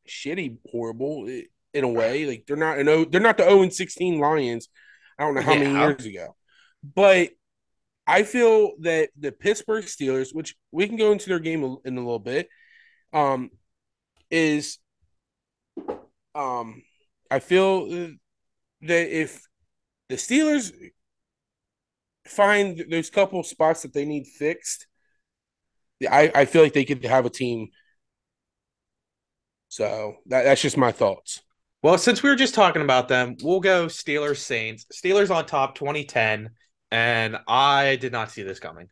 shitty horrible eh, in a way. Like they're not an they're not the 0 and 16 Lions. I don't know how yeah. many years ago, but I feel that the Pittsburgh Steelers, which we can go into their game in a little bit, um, is um, I feel that if the Steelers find there's a couple spots that they need fixed. I, I feel like they could have a team. So that, that's just my thoughts. Well, since we were just talking about them, we'll go Steelers Saints. Steelers on top 2010, and I did not see this coming.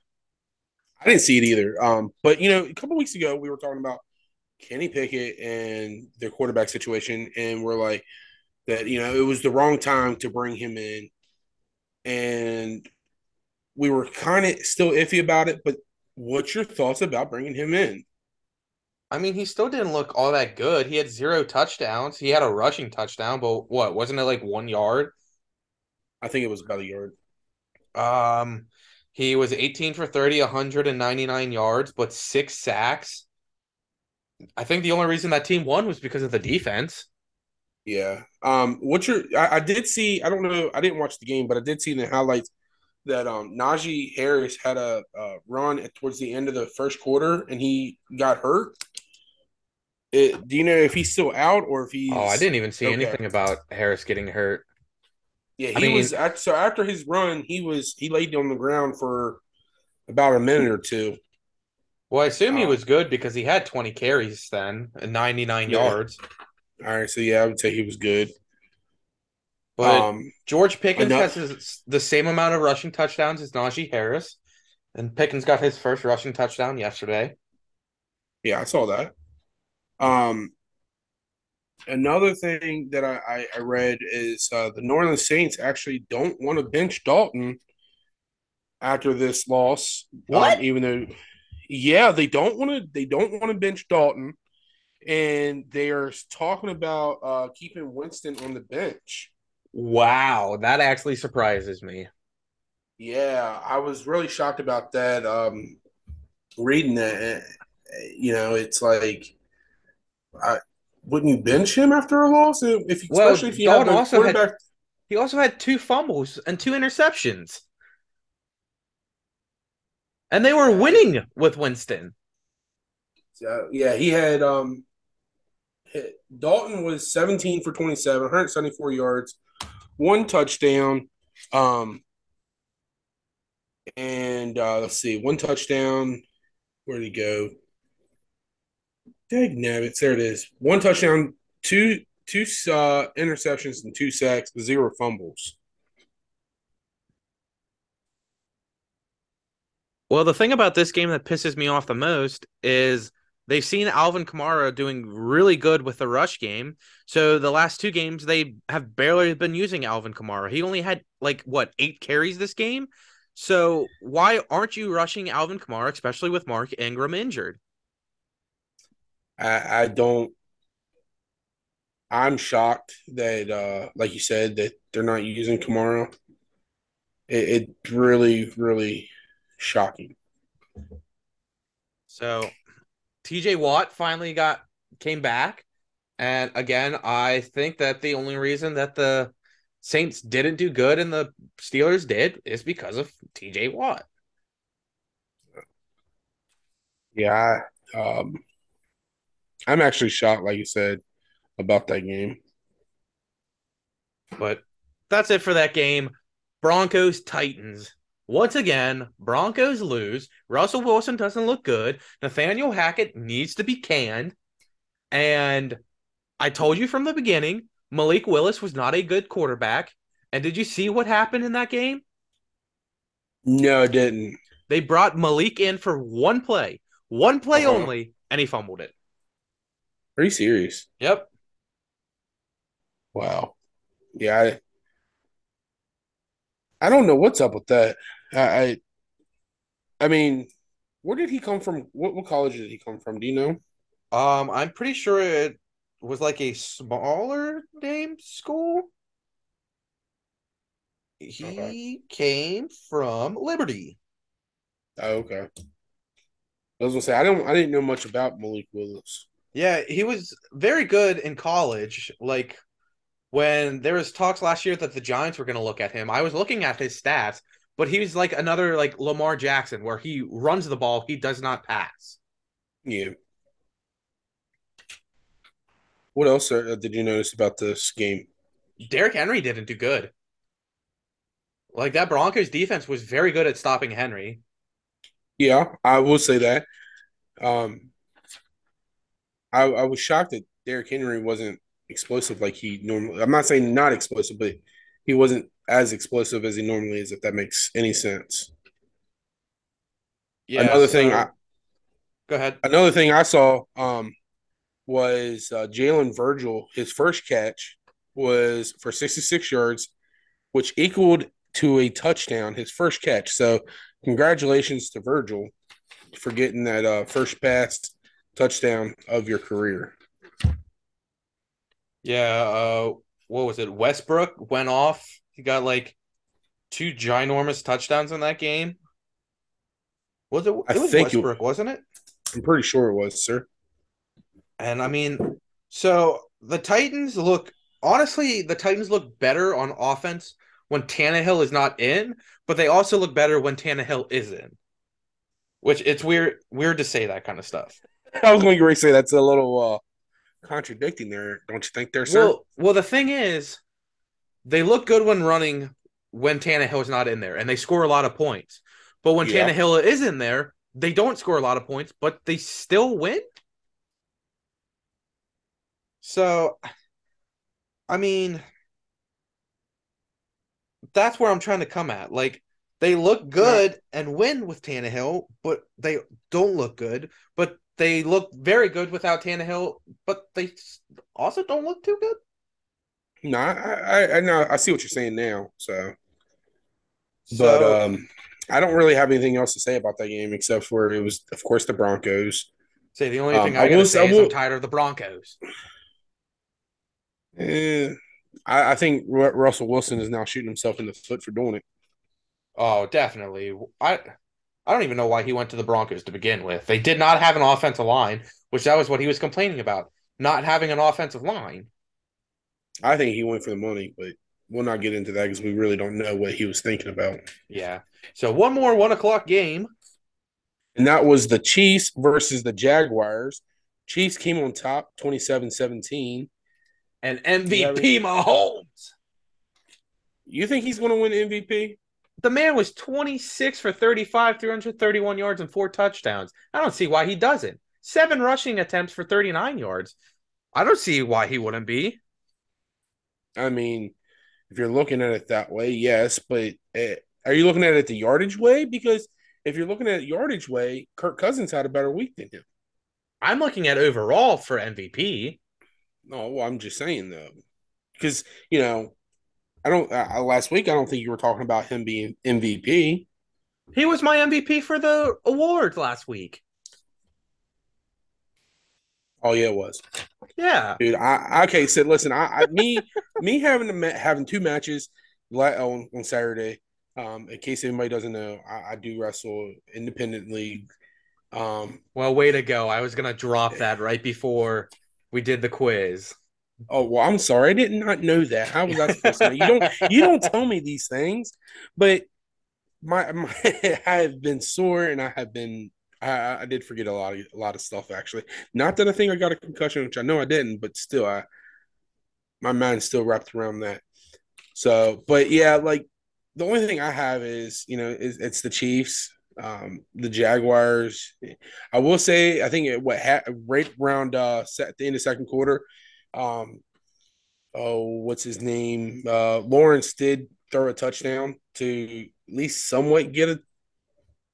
I didn't see it either. Um, but you know, a couple weeks ago we were talking about Kenny Pickett and their quarterback situation, and we're like that. You know, it was the wrong time to bring him in, and we were kind of still iffy about it. But what's your thoughts about bringing him in? I mean, he still didn't look all that good. He had zero touchdowns. He had a rushing touchdown, but what wasn't it like one yard? I think it was about a yard. Um, he was 18 for 30, 199 yards, but six sacks. I think the only reason that team won was because of the defense. Yeah. Um, what's your I, I did see, I don't know, I didn't watch the game, but I did see in the highlights that um Najee Harris had a, a run at, towards the end of the first quarter and he got hurt. It, do you know if he's still out or if he's? Oh, I didn't even see okay. anything about Harris getting hurt. Yeah, he I mean- was. So after his run, he was he laid on the ground for about a minute or two. Well, I assume he Oh. was good because he had 20 carries then and 99 Yeah. yards. All right, so yeah, I would say he was good. But um, George Pickens enough- has his, the same amount of rushing touchdowns as Najee Harris. And Pickens got his first rushing touchdown yesterday. yeah, I saw that. Um, another thing that I I, read is uh, the Orleans Saints actually don't want to bench Dalton after this loss. What? Um, even though, yeah, they don't want to. They don't want to bench Dalton, and they are talking about uh, keeping Winston on the bench. Wow, that actually surprises me. Yeah, I was really shocked about that. Um, reading that, eh, you know, it's like, I wouldn't you bench him after a loss? If Well, especially if you have a also had- quarterback. He also had two fumbles and two interceptions. And they were winning with Winston. Yeah, he had um, hit, Dalton was seventeen for twenty seven, one hundred seventy four yards, one touchdown. Um, and uh, let's see, one touchdown. Where did he go? Dag nabbits, there it is. One touchdown, two two uh, interceptions, and two sacks, zero fumbles. Well, the thing about this game that pisses me off the most is they've seen Alvin Kamara doing really good with the rush game. So the last two games they have barely been using Alvin Kamara. He only had like what eight carries this game. So why aren't you rushing Alvin Kamara, especially with Mark Ingram injured? I, I don't. I'm shocked that, uh, like you said, that they're not using Kamara. It, it really, really shocking. So TJ Watt finally got came back. And again, I think that the only reason that the Saints didn't do good and the Steelers did is because of TJ Watt. Yeah, um, I'm actually shocked, like you said, about that game. But that's it for that game. Broncos Titans. Once again, Broncos lose. Russell Wilson doesn't look good. Nathaniel Hackett needs to be canned. And I told you from the beginning, Malik Willis was not a good quarterback. And did you see what happened in that game? No, I didn't. They brought Malik in for one play, one play Uh-huh. only, and he fumbled it. Are you serious? Yep. Wow. Yeah, I, I don't know what's up with that. I, I, I mean, where did he come from? What, what college did he come from? Do you know? Um, I'm pretty sure it was like a smaller name school. He Okay. came from Liberty. Oh, okay. I was gonna say I don't I didn't know much about Malik Willis. Yeah, he was very good in college. Like when there was talks last year that the Giants were going to look at him, I was looking at his stats, but he was like another like Lamar Jackson where he runs the ball, he does not pass. Yeah. What else uh, did you notice about this game? Derrick Henry didn't do good. Like that Broncos defense was very good at stopping Henry. Yeah, I will say that. Um, I I was shocked that Derrick Henry wasn't explosive like he normally. I'm not saying not explosive, but he wasn't as explosive as he normally is. If that makes any sense. Yeah. another thing, I, go ahead. another thing I saw um, was uh, Jalen Virgil. His first catch was for 66 yards, which equaled to a touchdown. His first catch. So, congratulations to Virgil for getting that uh, first pass touchdown of your career. Yeah. Uh, what was it? Westbrook went off. He got like two ginormous touchdowns in that game. Was it? I It was think it- Westbrook, wasn't it? I'm pretty sure it was, sir. And I mean, so the Titans look honestly, the Titans look better on offense when Tannehill is not in, but they also look better when Tannehill is in. Which it's weird weird to say that kind of stuff. I was going to say that's a little uh, contradicting there, don't you think, there, sir? Well, well, the thing is, they look good when running when Tannehill is not in there, and they score a lot of points. But when Yeah. Tannehill is in there, they don't score a lot of points, but they still win. So, I mean, that's where I'm trying to come at. Like, they look good and win with Tannehill, but they don't look good. But they look very good without Tannehill, but they also don't look too good. no, I, I, I know, I see what you're saying now. So, but um, I don't really have anything else to say about that game except for it was, of course, the Broncos. Say the only Um, thing I I, gotta will- say I is I'm tired of the Broncos. Eh, I, I think Ru- Russell Wilson is now shooting himself in the foot for doing it. Oh, definitely. I I don't even know why he went to the Broncos to begin with. They did not have an offensive line, which that was what he was complaining about, not having an offensive line. I think he went for the money, but we'll not get into that because we really don't know what he was thinking about. Yeah. So one more one o'clock game. And that was the Chiefs versus the Jaguars. Chiefs came on top 27 17. And MVP Mahomes. You think he's going to win MVP? The man was 26 for 35, 331 yards, and four touchdowns. I don't see why he doesn't. Seven rushing attempts for 39 yards. I don't see why he wouldn't be. I mean, if you're looking at it that way, yes. But uh, are you looking at it the yardage way? Because if you're looking at it yardage way, Kirk Cousins had a better week than him. I'm looking at overall for MVP. No, well, I'm just saying though, because you know, I don't. Uh, last week, I don't think you were talking about him being MVP. He was my MVP for the awards last week. Oh yeah, it was, Yeah. dude. I okay. So listen, I, I me me having the ma- having two matches la- on on Saturday. Um, in case anybody doesn't know, I, I do wrestle independent league. Um, Well, way to go. I was to drop that right before we did the quiz. Oh well, I'm sorry, I did not know that. How was I supposed to know? You don't you don't tell me these things, but my, my I have been sore and I have been I, I did forget a lot of a lot of stuff actually. Not that I think I got a concussion, which I know I didn't, but still I my mind's still wrapped around that. So, but yeah, like the only thing I have is you know is it's the Chiefs, um, the Jaguars. I will say I think it what ha- right around uh set at the end of second quarter um oh what's his name uh lawrence did throw a touchdown to at least somewhat get a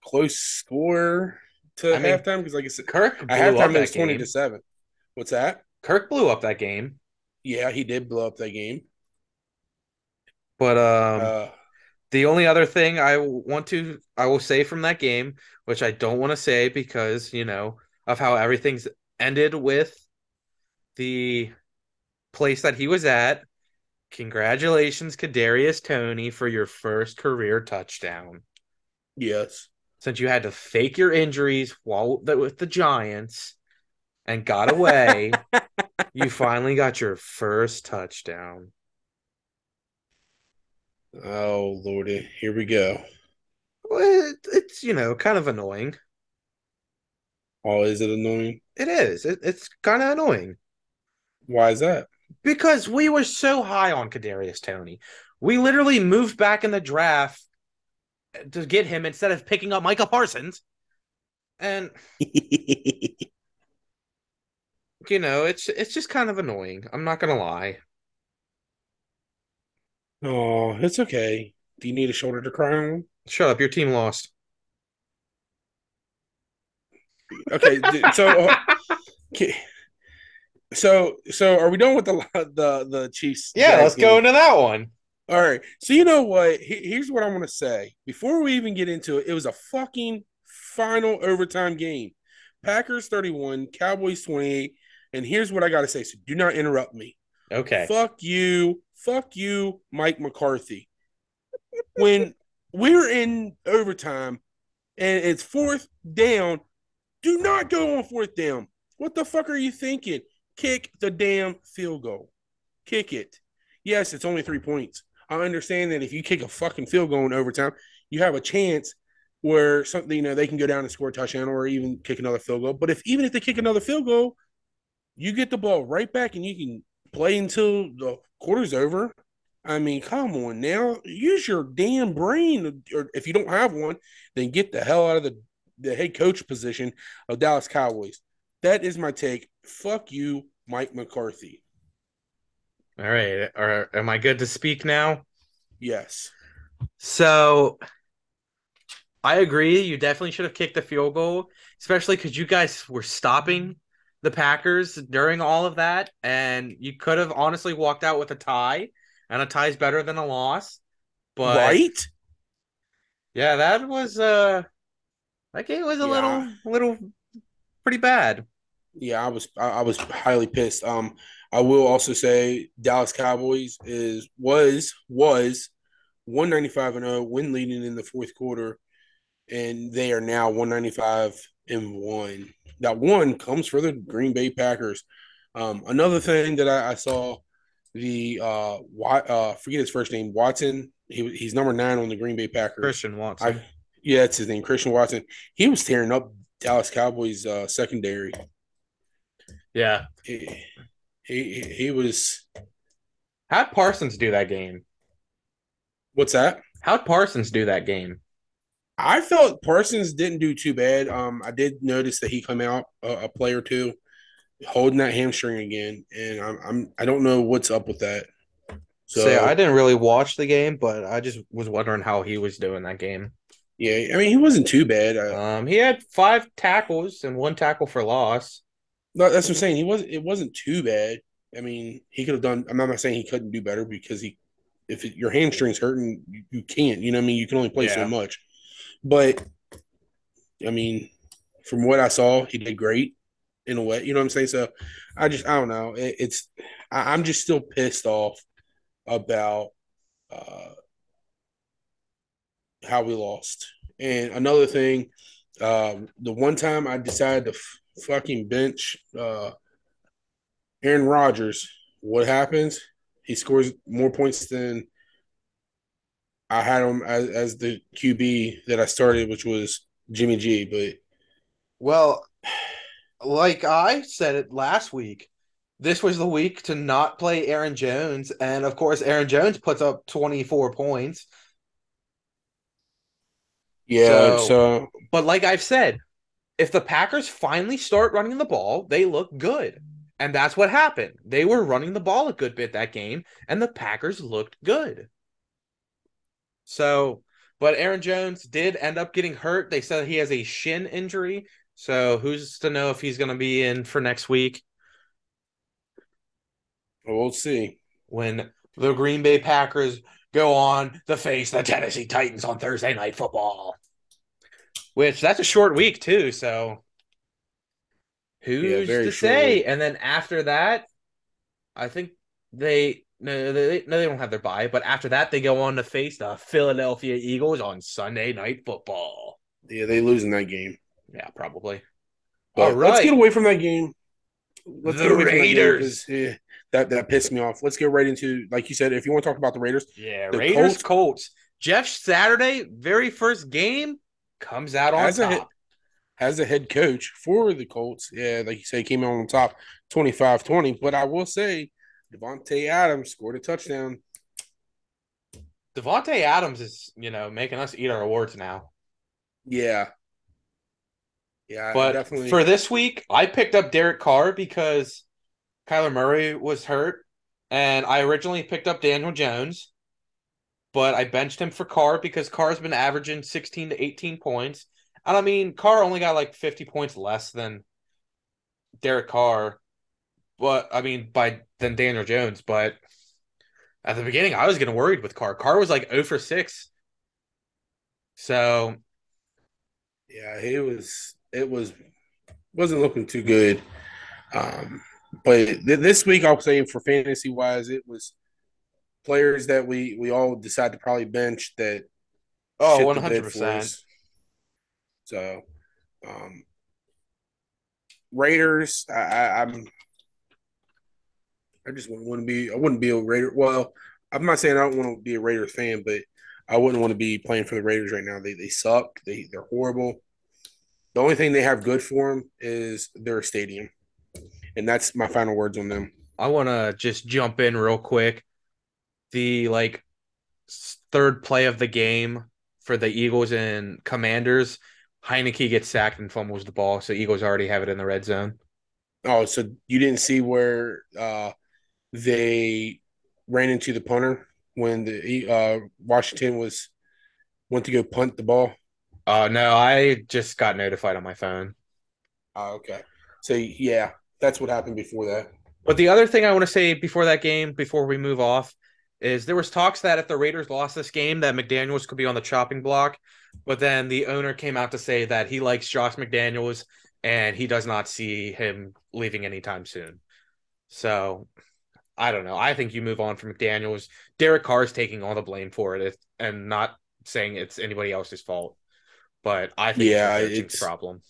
close score to I mean, halftime because like i said Kirk blew up halftime it was 20 game. to 7 what's that Kirk blew up that game. yeah he did blow up that game But um uh the only other thing I want to I will say from that game, which I don't want to say because, you know, of how everything's ended with the place that he was at. Congratulations, Kadarius Toney, for your first career touchdown. yes Since you had to fake your injuries while with the Giants and got away, you finally got your first touchdown. oh lordy here we go Well, It, it's you know kind of annoying. oh is it annoying It is. It, it's kind of annoying why is that because we were so high on Kadarius Toney. We literally moved back in the draft to get him instead of picking up Micah Parsons. And you know, it's it's just kind of annoying. I'm not gonna lie. Oh, it's okay. Do you need a shoulder to cry on? Shut up, your team lost. Okay, so okay. So so are we done with the the the Chiefs? Yeah, let's go into that one. All right. So you know what? Here's what I want to say. Before we even get into it, it was a fucking final overtime game. Packers 31, Cowboys 28. And here's what I got to say. So do not interrupt me. Okay. Fuck you. Fuck you, Mike McCarthy. when we're in overtime and it's fourth down, do not go on fourth down. What the fuck are you thinking? Kick the damn field goal. Kick it. Yes, it's only three points. I understand that if you kick a fucking field goal in overtime, you have a chance where something you know they can go down and score a touchdown or even kick another field goal. But if even if they kick another field goal, you get the ball right back and you can play until the quarter's over. I mean, come on now, use your damn brain. Or if you don't have one, then get the hell out of the, the head coach position of Dallas Cowboys. That is my take. Fuck you, Mike McCarthy. All right. Are, am I good to speak now? Yes. So I agree. You definitely should have kicked the field goal, especially because you guys were stopping the Packers during all of that. And you could have honestly walked out with a tie, and a tie is better than a loss. But right? yeah, that was uh that game was a Yeah. little little pretty bad. Yeah, I was I, I was highly pissed. Um, I will also say Dallas Cowboys is was was one ninety five and zero, win leading in the fourth quarter, and they are now one ninety five and one. That one comes for the Green Bay Packers. Um, another thing that I, I saw the uh, uh, forget his first name Watson. He he's number nine on the Green Bay Packers. Christian Watson. I, yeah, that's his name, Christian Watson. He was tearing up Dallas Cowboys uh, secondary. Yeah. He, he he was. How'd Parsons do that game? What's that? How'd Parsons do that game? I felt Parsons didn't do too bad. Um, I did notice that he come out a, a play or two, holding that hamstring again, and I'm, I'm I don't know what's up with that. So So I didn't really watch the game, but I just was wondering how he was doing that game. yeah, I mean he wasn't too bad. I, Um, he had five tackles and one tackle for loss. No, that's what I'm saying. He wasn't. It wasn't too bad. I mean, he could have done. I'm not saying he couldn't do better because he, if it, your hamstring's hurting, you, you can't. You know, what I mean, you can only play Yeah. so much. But I mean, from what I saw, he did great in a way. You know what I'm saying? So I just, I don't know. It, it's, I, I'm just still pissed off about uh, how we lost. And another thing, uh, the one time I decided to fucking bench uh, Aaron Rodgers, what happens? He scores more points than I had him as, as the QB that I started, which was Jimmy G. But Well, like I said it last week, this was the week to not play Aaron Jones, and of course, Aaron Jones puts up 24 points. yeah, So- so But like I've said, if the Packers finally start running the ball, they look good. And that's what happened. They were running the ball a good bit that game, and the Packers looked good. So, but Aaron Jones did end up getting hurt. They said he has a shin injury. So, who's to know if he's going to be in for next week we'll see. when the Green Bay Packers go on to face the Tennessee Titans on Thursday Night Football? Which that's a short week, too. So, who's very to say? week. And then after that, I think they no they no they don't have their bye, but after that they go on to face the Philadelphia Eagles on Sunday Night Football. Yeah, they lose in that game. Yeah, probably. But All let's get away from that game. Let's The from that game yeah, eh, that that pissed me off. Let's get right into like you said. If you want to talk about the Raiders, Yeah, The Raiders Colts- Colts. Jeff Saturday, very first game, comes out on As a hit- top. as a head coach for the Colts, yeah, like you say, came out on top 25-20. But I will say, Davante Adams scored a touchdown. Davante Adams is, you know, making us eat our awards now. Yeah, yeah, But definitely. for this week, I picked up Derek Carr because Kyler Murray was hurt, and I originally picked up Daniel Jones. But I benched him for Carr because Carr's been averaging 16 to 18 points. And I mean, Carr only got like 50 points less than Derek Carr, but I mean, by than Daniel Jones. But at the beginning, I was getting worried with Carr. Carr was like 0 for 6. So, yeah, he was, it was, wasn't looking too good. Um, but th- this week, I'll say for fantasy wise, it was players that we we all decide to probably bench that. oh, the bed 100%. So, um, Raiders, I, I, I'm. I just wouldn't want to be. I wouldn't be a Raider. Well, I'm not saying I don't want to be a Raider fan, but I wouldn't want to be playing for the Raiders right now. They they suck. They they're horrible. The only thing they have good for them is their stadium, and that's my final words on them. I want to just jump in real quick. The like third play of the game for the Eagles and Commanders, Heinicke gets sacked and fumbles the ball, so Eagles already have it in the red zone. Oh, so you didn't see where uh, they ran into the punter when the uh, Washington was went to go punt the ball? Uh no, I just got notified on my phone. Oh, okay. So yeah, that's what happened before that. But the other thing I want to say before that game, before we move off, is there was talks that if the Raiders lost this game, that McDaniels could be on the chopping block. But then the owner came out to say that he likes Josh McDaniels and he does not see him leaving anytime soon. So I don't know. I think you move on from McDaniels. Derek Carr is taking all the blame for it and not saying it's anybody else's fault. But I think Yeah, it's, a problem.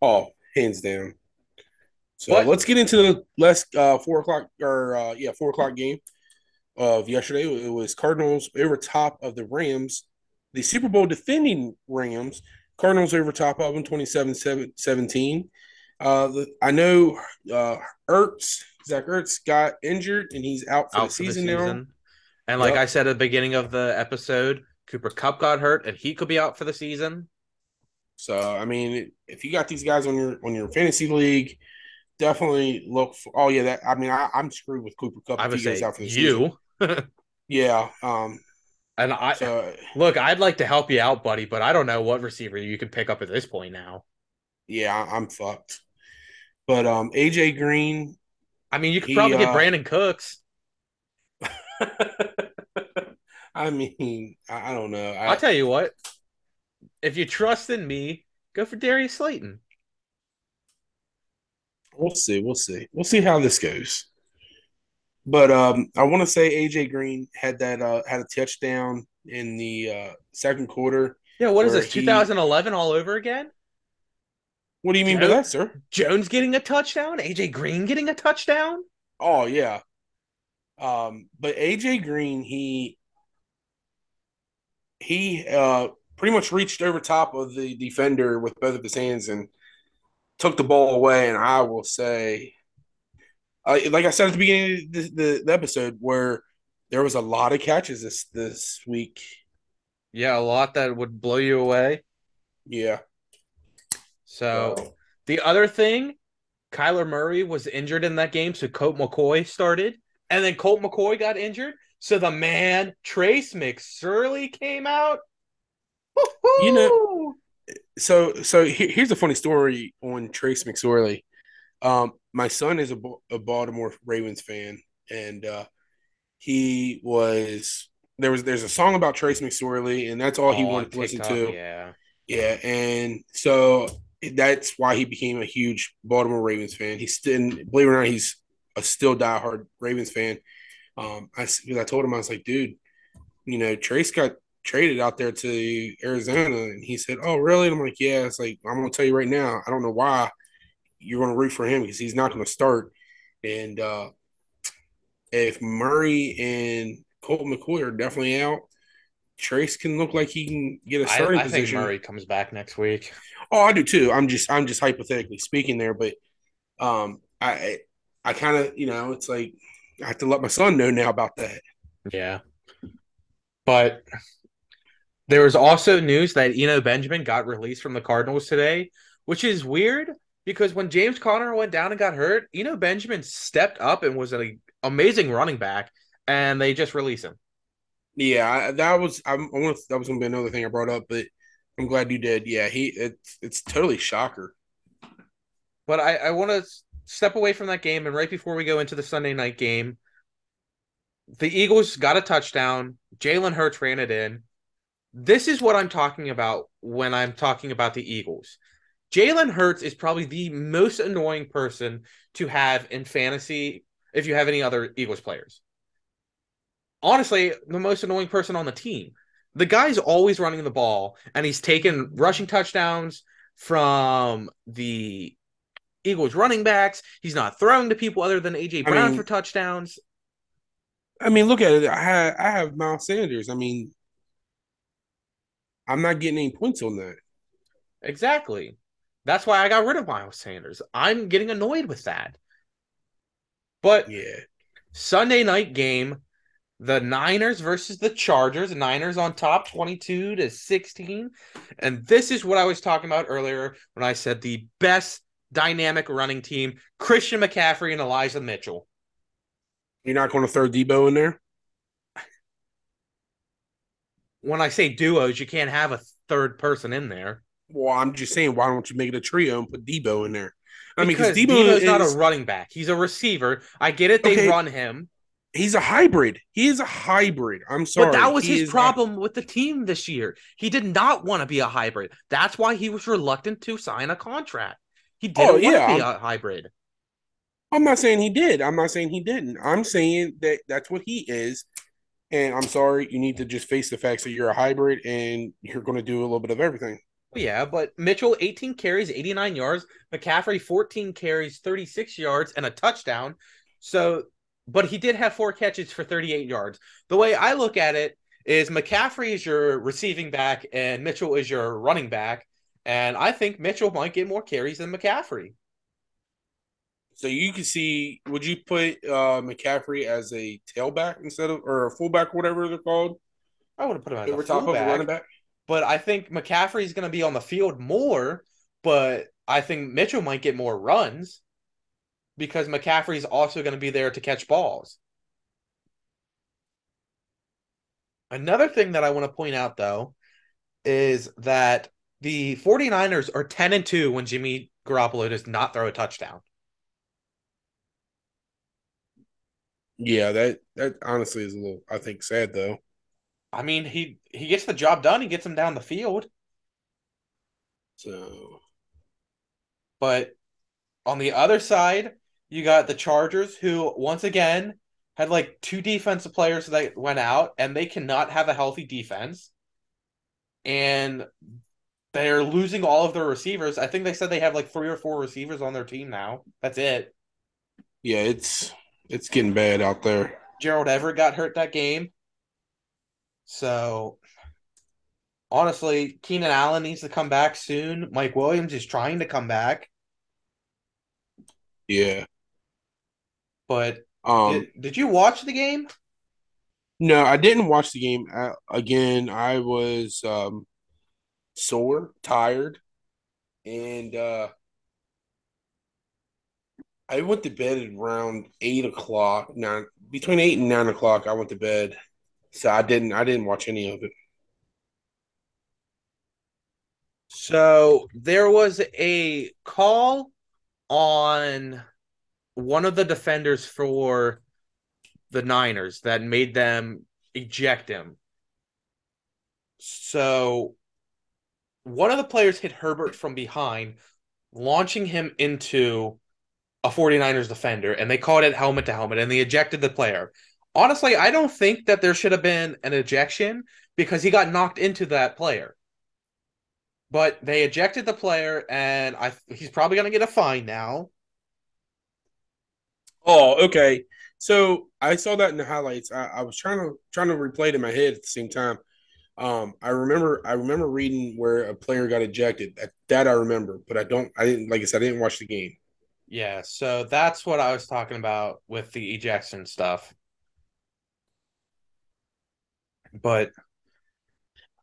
Oh, hands down. So But- let's get into the last uh, four o'clock or uh, yeah four o'clock game of yesterday. It was Cardinals over top of the Rams, the Super Bowl defending Rams. Cardinals over top of them 27-17. Uh, the, I know uh, Ertz, Zach Ertz got injured and he's out for out the for season now. And like Yep. I said at the beginning of the episode, Cooper Kupp got hurt and he could be out for the season. So I mean, if you got these guys on your on your fantasy league, definitely look for. Oh yeah, that I mean, I, I'm screwed with Cooper Kupp I would say out for the season. Yeah. Um. And I So look, I'd like to help you out, buddy, but I don't know what receiver you can pick up at this point now. yeah, I'm fucked. But um, AJ Green. I mean, you could He, probably get uh, Brandin Cooks. I mean, I, don't know. I, I'll tell you what. If you trust in me, go for Darius Slayton. we'll see. We'll see. We'll see how this goes. But um, I want to say AJ Green had that uh had a touchdown in the uh second quarter. Yeah, what is this? he- 2011 all over again? What do you mean by that, sir? Jones getting a touchdown, AJ Green getting a touchdown. Oh yeah. Um, but AJ Green, he he uh pretty much reached over top of the defender with both of his hands and took the ball away. And I will say, uh, like I said at the beginning of the, the, the episode, where there was a lot of catches this this week. Yeah, a lot that would blow you away. Yeah. So the other thing, Kyler Murray was injured in that game, so Colt McCoy started, and then Colt McCoy got injured. So the man Trace McSorley came out. You Woo-hoo! so so here's a funny story on Trace McSorley. Um, my son is a, a Baltimore Ravens fan, and uh, he was there was there's a song about Trace McSorley, and that's all he Oh, on wanted to listen to. Yeah. Yeah, and so that's why he became a huge Baltimore Ravens fan. He's still, believe it or not, he's a still diehard Ravens fan. Um, I because I told him I was like, dude, you know, Trace got traded out there to Arizona, and he said, "Oh, really?" And I'm like, "Yeah." It's like I'm gonna tell you right now, I don't know why you're gonna root for him because he's not gonna start. And uh, if Murray and Colt McCoy are definitely out, Trace can look like he can get a starting I think position. Murray comes back next week. Oh, I do too. I'm just I'm just hypothetically speaking there, but um I I kind of, you know, it's like I have to let my son know now about that. Yeah. But there was also news that Eno Benjamin got released from the Cardinals today, which is weird because when James Conner went down and got hurt, Eno Benjamin stepped up and was an amazing running back, and they just released him. Yeah, that was I'm, I want that was gonna be another thing I brought up, but I'm glad you did. Yeah, he it's it's totally shocker. But I, I want to step away from that game, and right before we go into the Sunday night game, the Eagles got a touchdown. Jalen Hurts ran it in. This is what I'm talking about when I'm talking about the Eagles. Jalen Hurts is probably the most annoying person to have in fantasy if you have any other Eagles players. Honestly, the most annoying person on the team. The guy's always running the ball and he's taken rushing touchdowns from the Eagles running backs. He's not throwing to people other than AJ Brown mean, for touchdowns. I mean, look at it. I have I have Miles Sanders. I mean, I'm not getting any points on that. Exactly. That's why I got rid of Miles Sanders. I'm getting annoyed with that. But yeah, Sunday night game, the Niners versus the Chargers. Niners on top 22 to 16. And this is what I was talking about earlier when I said the best dynamic running team, Christian McCaffrey and Elijah Mitchell. You're not going to throw Deebo in there? When I say duos, you can't have a third person in there. Well, I'm just saying, why don't you make it a trio and put Deebo in there? I mean, because Deebo is not a running back; he's a receiver. I get it; they okay. run him. He's a hybrid. He is a hybrid. I'm sorry, but that was he his problem a... with the team this year. He did not want to be a hybrid. That's why he was reluctant to sign a contract. He didn't oh, yeah, want to be I'm... a hybrid. I'm not saying he did. I'm not saying he didn't. I'm saying that that's what he is. And I'm sorry, you need to just face the facts that you're a hybrid and you're going to do a little bit of everything. Yeah, but Mitchell 18 carries, 89 yards. McCaffrey 14 carries, 36 yards, and a touchdown. So, but he did have four catches for 38 yards. The way I look at it is McCaffrey is your receiving back and Mitchell is your running back. And I think Mitchell might get more carries than McCaffrey. So you can see, would you put uh, McCaffrey as a tailback instead of or a fullback, whatever they're called? I would have put him as over a top fullback. of a running back. But I think McCaffrey is going to be on the field more, but I think Mitchell might get more runs because McCaffrey is also going to be there to catch balls. Another thing that I want to point out, though, is that the 49ers are 10 and 2 when Jimmy Garoppolo does not throw a touchdown. Yeah, that that honestly is a little I think sad though. I mean, he he gets the job done. He gets him down the field. So, but on the other side, you got the Chargers, who once again had like two defensive players that went out, and they cannot have a healthy defense. And they're losing all of their receivers. I think they said they have like three or four receivers on their team now. That's it. Yeah, it's it's getting bad out there. Gerald Everett got hurt that game. So honestly, Keenan Allen needs to come back soon. Mike Williams is trying to come back. Yeah. But um, did, did you watch the game? No, I didn't watch the game. Uh, again, I was um, sore, tired, and uh, I went to bed around eight o'clock. Now, between eight and nine o'clock, I went to bed. So I didn't I didn't watch any of it. So there was a call on one of the defenders for the Niners that made them eject him. So one of the players hit Herbert from behind, launching him into a 49ers defender, and they called it helmet to helmet, and they ejected the player honestly, I don't think that there should have been an ejection because he got knocked into that player. But they ejected the player, and I he's probably going to get a fine now. Oh, okay. So I saw that in the highlights. I, I was trying to trying to replay it in my head at the same time. Um, I remember I remember reading where a player got ejected. That, that I remember, but I don't. I didn't like I said. I didn't watch the game. Yeah, so that's what I was talking about with the ejection stuff. But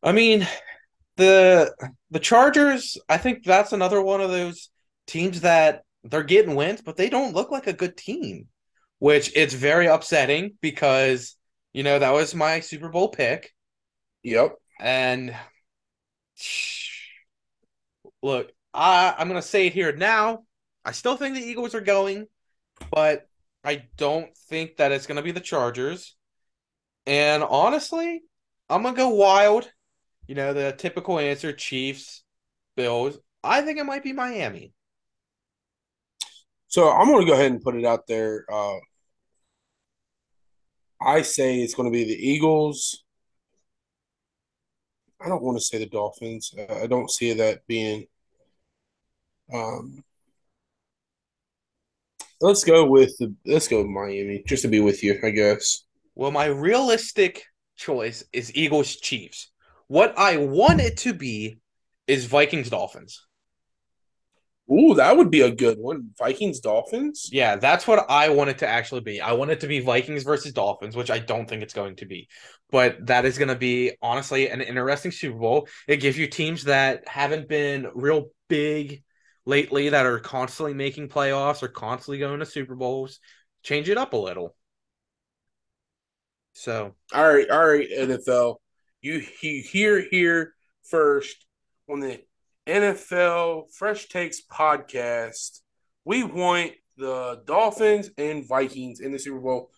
I mean, the the Chargers, I think that's another one of those teams that they're getting wins, but they don't look like a good team, which it's very upsetting because You know, that was my Super Bowl pick. Yep. And look, I, I'm going to say it here now. I still think the Eagles are going, but I don't think that it's going to be the Chargers. And honestly, I'm to go wild. You know, the typical answer Chiefs, Bills. I think it might be Miami. So I'm to go ahead and put it out there. Uh, I say it's to be the Eagles. I don't want to say the Dolphins. I don't see that being. Um, let's go with the. Let's go with Miami, just to be with you, I guess. Well, my realistic choice is Eagles Chiefs. What I want it to be is Vikings Dolphins. Ooh, that would be a good one. Vikings Dolphins. Yeah, that's what I want it to actually be. I want it to be Vikings versus Dolphins, which I don't think it's going to be. But that is going to be honestly an interesting Super Bowl. It gives you teams that haven't been real big lately that are constantly making playoffs or constantly going to Super Bowls. Change it up a little. So, all right, all right, NFL. You you hear here first on the NFL Fresh Takes podcast. We want the Dolphins and Vikings in the Super Bowl.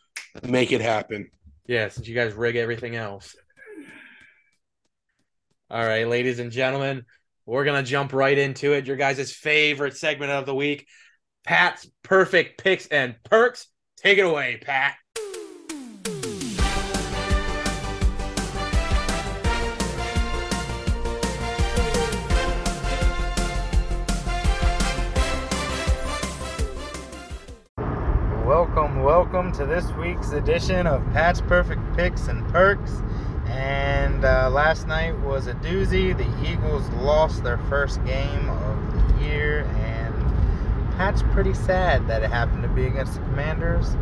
Make it happen. Yeah, since you guys rig everything else. All right, ladies and gentlemen, we're going to jump right into it. Your guys' favorite segment of the week Pat's perfect picks and perks. Take it away, Pat. This week's edition of Pat's Perfect Picks and Perks. And uh, last night was a doozy. The Eagles lost their first game of the year, and Pat's pretty sad that it happened to be against the Commanders.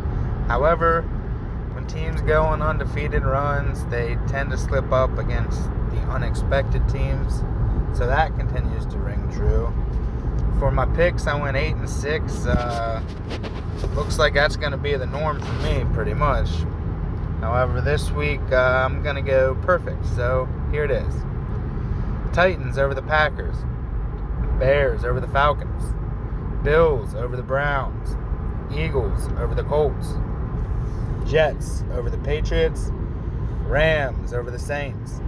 However, when teams go on undefeated runs, they tend to slip up against the unexpected teams. So that continues to ring true. For my picks, I went eight and six. Uh, looks like that's going to be the norm for me, pretty much. However, this week uh, I'm going to go perfect. So here it is Titans over the Packers, Bears over the Falcons, Bills over the Browns, Eagles over the Colts, Jets over the Patriots, Rams over the Saints.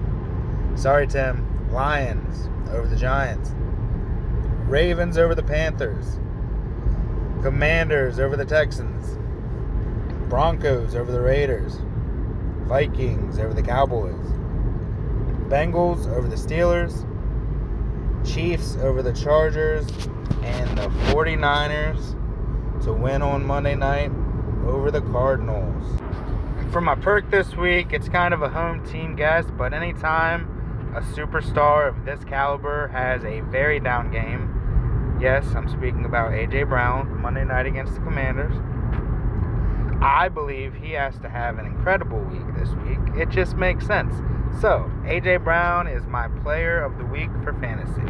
Sorry, Tim. Lions over the Giants. Ravens over the Panthers. Commanders over the Texans. Broncos over the Raiders. Vikings over the Cowboys. Bengals over the Steelers. Chiefs over the Chargers. And the 49ers to win on Monday night over the Cardinals. For my perk this week, it's kind of a home team guess, but anytime a superstar of this caliber has a very down game, Yes, I'm speaking about AJ Brown Monday night against the Commanders. I believe he has to have an incredible week this week. It just makes sense. So, AJ Brown is my player of the week for fantasy.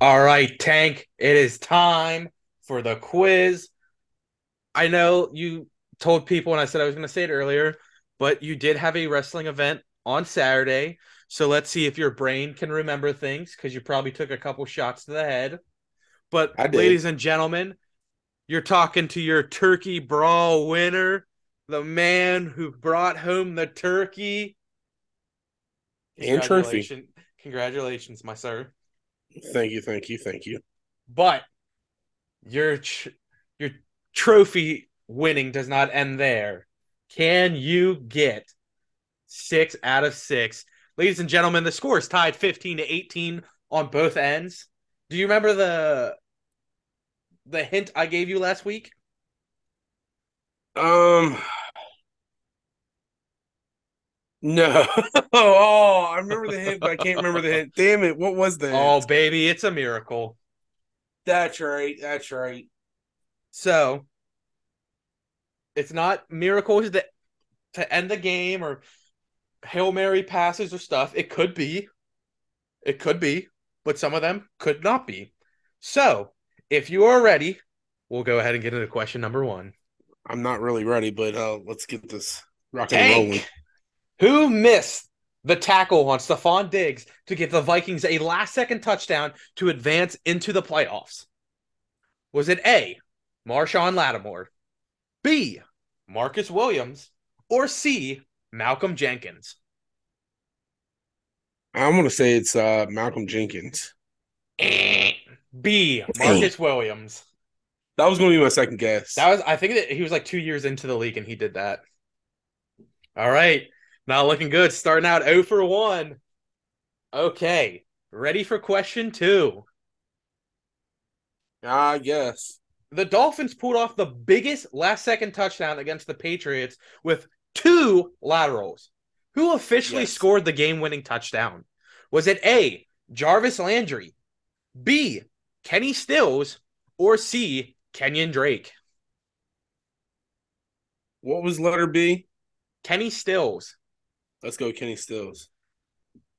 All right, Tank, it is time for the quiz. I know you told people, and I said I was going to say it earlier, but you did have a wrestling event on Saturday. So let's see if your brain can remember things because you probably took a couple shots to the head. But ladies and gentlemen, you're talking to your turkey brawl winner, the man who brought home the turkey and trophy. Congratulations, my sir. Thank you, thank you, thank you. But your tr- your trophy winning does not end there. Can you get six out of six? Ladies and gentlemen, the score is tied 15 to 18 on both ends. Do you remember the the hint I gave you last week? Um No. oh, I remember the hint, but I can't remember the hint. Damn it. What was the Oh, baby, it's a miracle. That's right. That's right. So it's not miracles that to end the game or Hail Mary passes or stuff. It could be. It could be but some of them could not be. So, if you are ready, we'll go ahead and get into question number one. I'm not really ready, but uh, let's get this rock and rolling. Who missed the tackle on Stefon Diggs to give the Vikings a last second touchdown to advance into the playoffs? Was it A, Marshon Lattimore, B, Marcus Williams, or C, Malcolm Jenkins? I'm gonna say it's uh, Malcolm Jenkins. B, Marcus Williams. That was gonna be my second guess. That was I think that he was like two years into the league and he did that. All right. Not looking good. Starting out 0 for 1. Okay. Ready for question two. Ah, yes. The Dolphins pulled off the biggest last second touchdown against the Patriots with two laterals. Who officially Yes. scored the game winning touchdown? Was it A, Jarvis Landry, B, Kenny Stills, or C, Kenyon Drake? What was letter B? Kenny Stills. Let's go, Kenny Stills.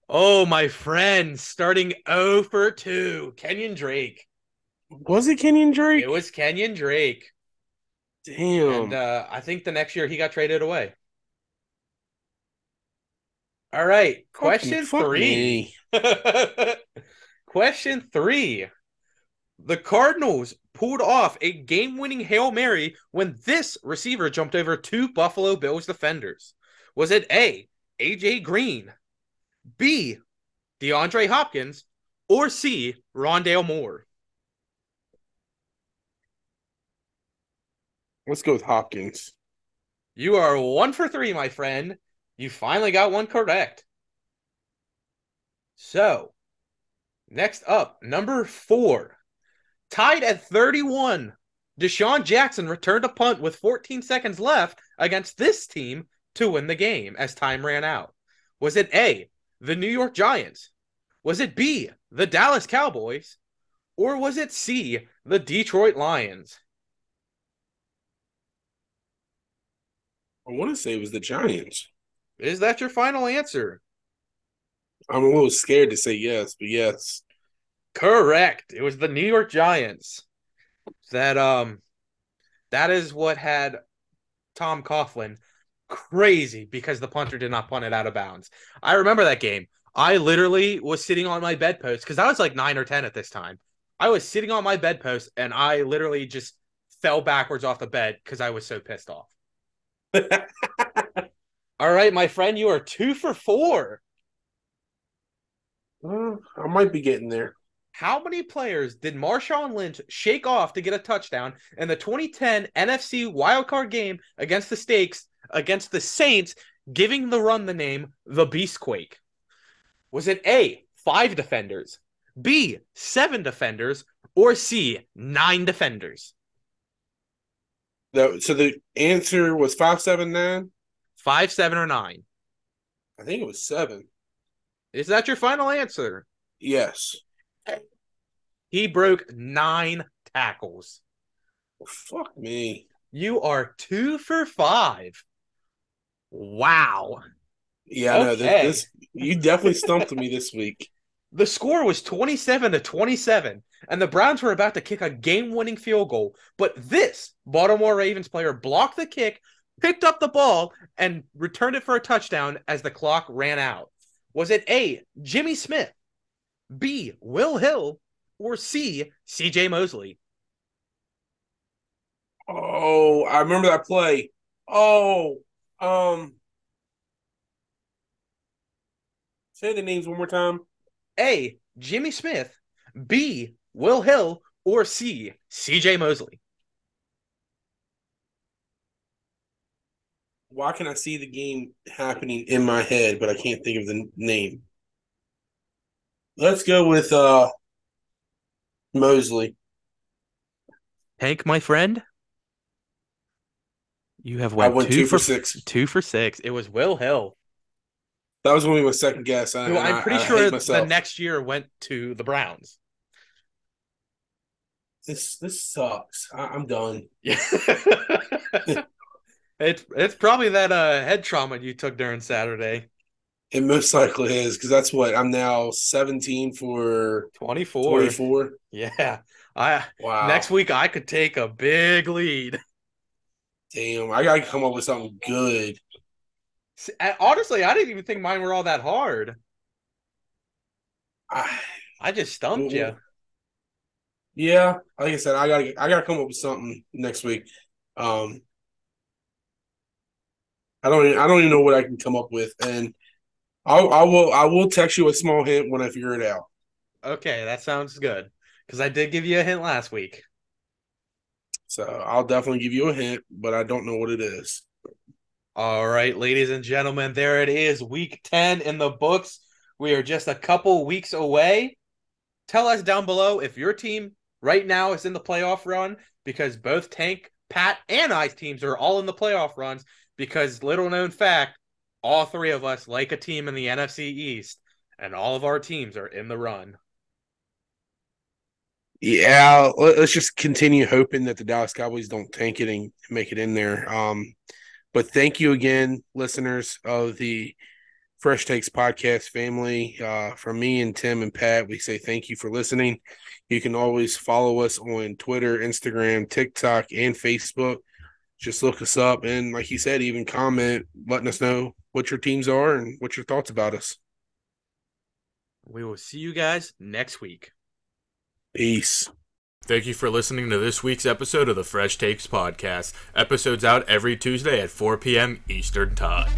Oh, my friend, starting 0 for 2, Kenyon Drake. Was it Kenyon Drake? It was Kenyon Drake. Damn. And uh, I think the next year he got traded away. All right, question Fuck three. me. question three. The Cardinals pulled off a game winning Hail Mary when this receiver jumped over two Buffalo Bills defenders. Was it A, AJ Green, B, DeAndre Hopkins, or C, Rondale Moore? Let's go with Hopkins. You are one for three, my friend. You finally got one correct. So, next up, number four. Tied at 31. DeSean Jackson returned a punt with 14 seconds left against this team to win the game as time ran out. Was it A, the New York Giants? Was it B, the Dallas Cowboys? Or was it C, the Detroit Lions? I want to say it was the Giants. Is that your final answer? I'm a little scared to say yes, but yes. Correct. It was the New York Giants. That um that is what had Tom Coughlin crazy because the punter did not punt it out of bounds. I remember that game. I literally was sitting on my bedpost because I was like nine or ten at this time. I was sitting on my bedpost and I literally just fell backwards off the bed because I was so pissed off. All right, my friend, you are two for four. Well, I might be getting there. How many players did Marshawn Lynch shake off to get a touchdown in the 2010 NFC wildcard game against the Stakes against the Saints, giving the run the name the Beastquake? Was it A, five defenders, B, seven defenders, or C, nine defenders? The, so the answer was five seven nine. Five, seven, or nine? I think it was seven. Is that your final answer? Yes. He broke nine tackles. Fuck me. You are two for five. Wow. Yeah, Okay. this, this. You definitely stumped me this week. The score was 27 to 27, and the Browns were about to kick a game winning field goal. But this Baltimore Ravens player blocked the kick, picked up the ball, and returned it for a touchdown as the clock ran out. Was it A, Jimmy Smith, B, Will Hill, or C, CJ Mosley? Oh, I remember that play. Oh, um, say the names one more time. A, Jimmy Smith, B, Will Hill, or C, CJ Mosley? Why can I see the game happening in my head, but I can't think of the name? Let's go with uh Mosley. Hank, my friend, you have I went went two, for, six. Two for six. It was Will Hill, That was when we were second guess. I, Who I'm pretty I hate sure the next year went to the Browns. this this sucks. I, I'm done. Yeah. it's it's probably that uh head trauma you took during Saturday. It most likely is because that's what I'm now 17 for 24. 24. Yeah. I Wow. next week I could take a big lead. Damn, I gotta come up with something good. Honestly, I didn't even think mine were all that hard. I, I just stumped you. yeah, like I said, I gotta I gotta come up with something next week. Um, I don't even, I don't even know what I can come up with, and I I will I will text you a small hint when I figure it out. Okay, that sounds good. Because I did give you a hint last week. So I'll definitely give you a hint, but I don't know what it is. All right, ladies and gentlemen, there it is. Week 10 in the books. We are just a couple weeks away. Tell us down below if your team right now is in the playoff run because both Tank, Pat, and I's teams are all in the playoff runs because little known fact, all three of us like a team in the NFC East and all of our teams are in the run. Yeah, let- let's just continue hoping that the Dallas Cowboys don't tank it and make it in there. Um, but thank you again, listeners of the Fresh Takes podcast family. Uh, from me and Tim and Pat, we say thank you for listening. You can always follow us on Twitter, Instagram, TikTok, and Facebook. Just look us up and, like he said, even comment, letting us know what your teams are and what your thoughts about us. We will see you guys next week. Peace. Thank you for listening to this week's episode of the Fresh Takes Podcast. Episodes out every Tuesday at 4 p.m. Eastern Time.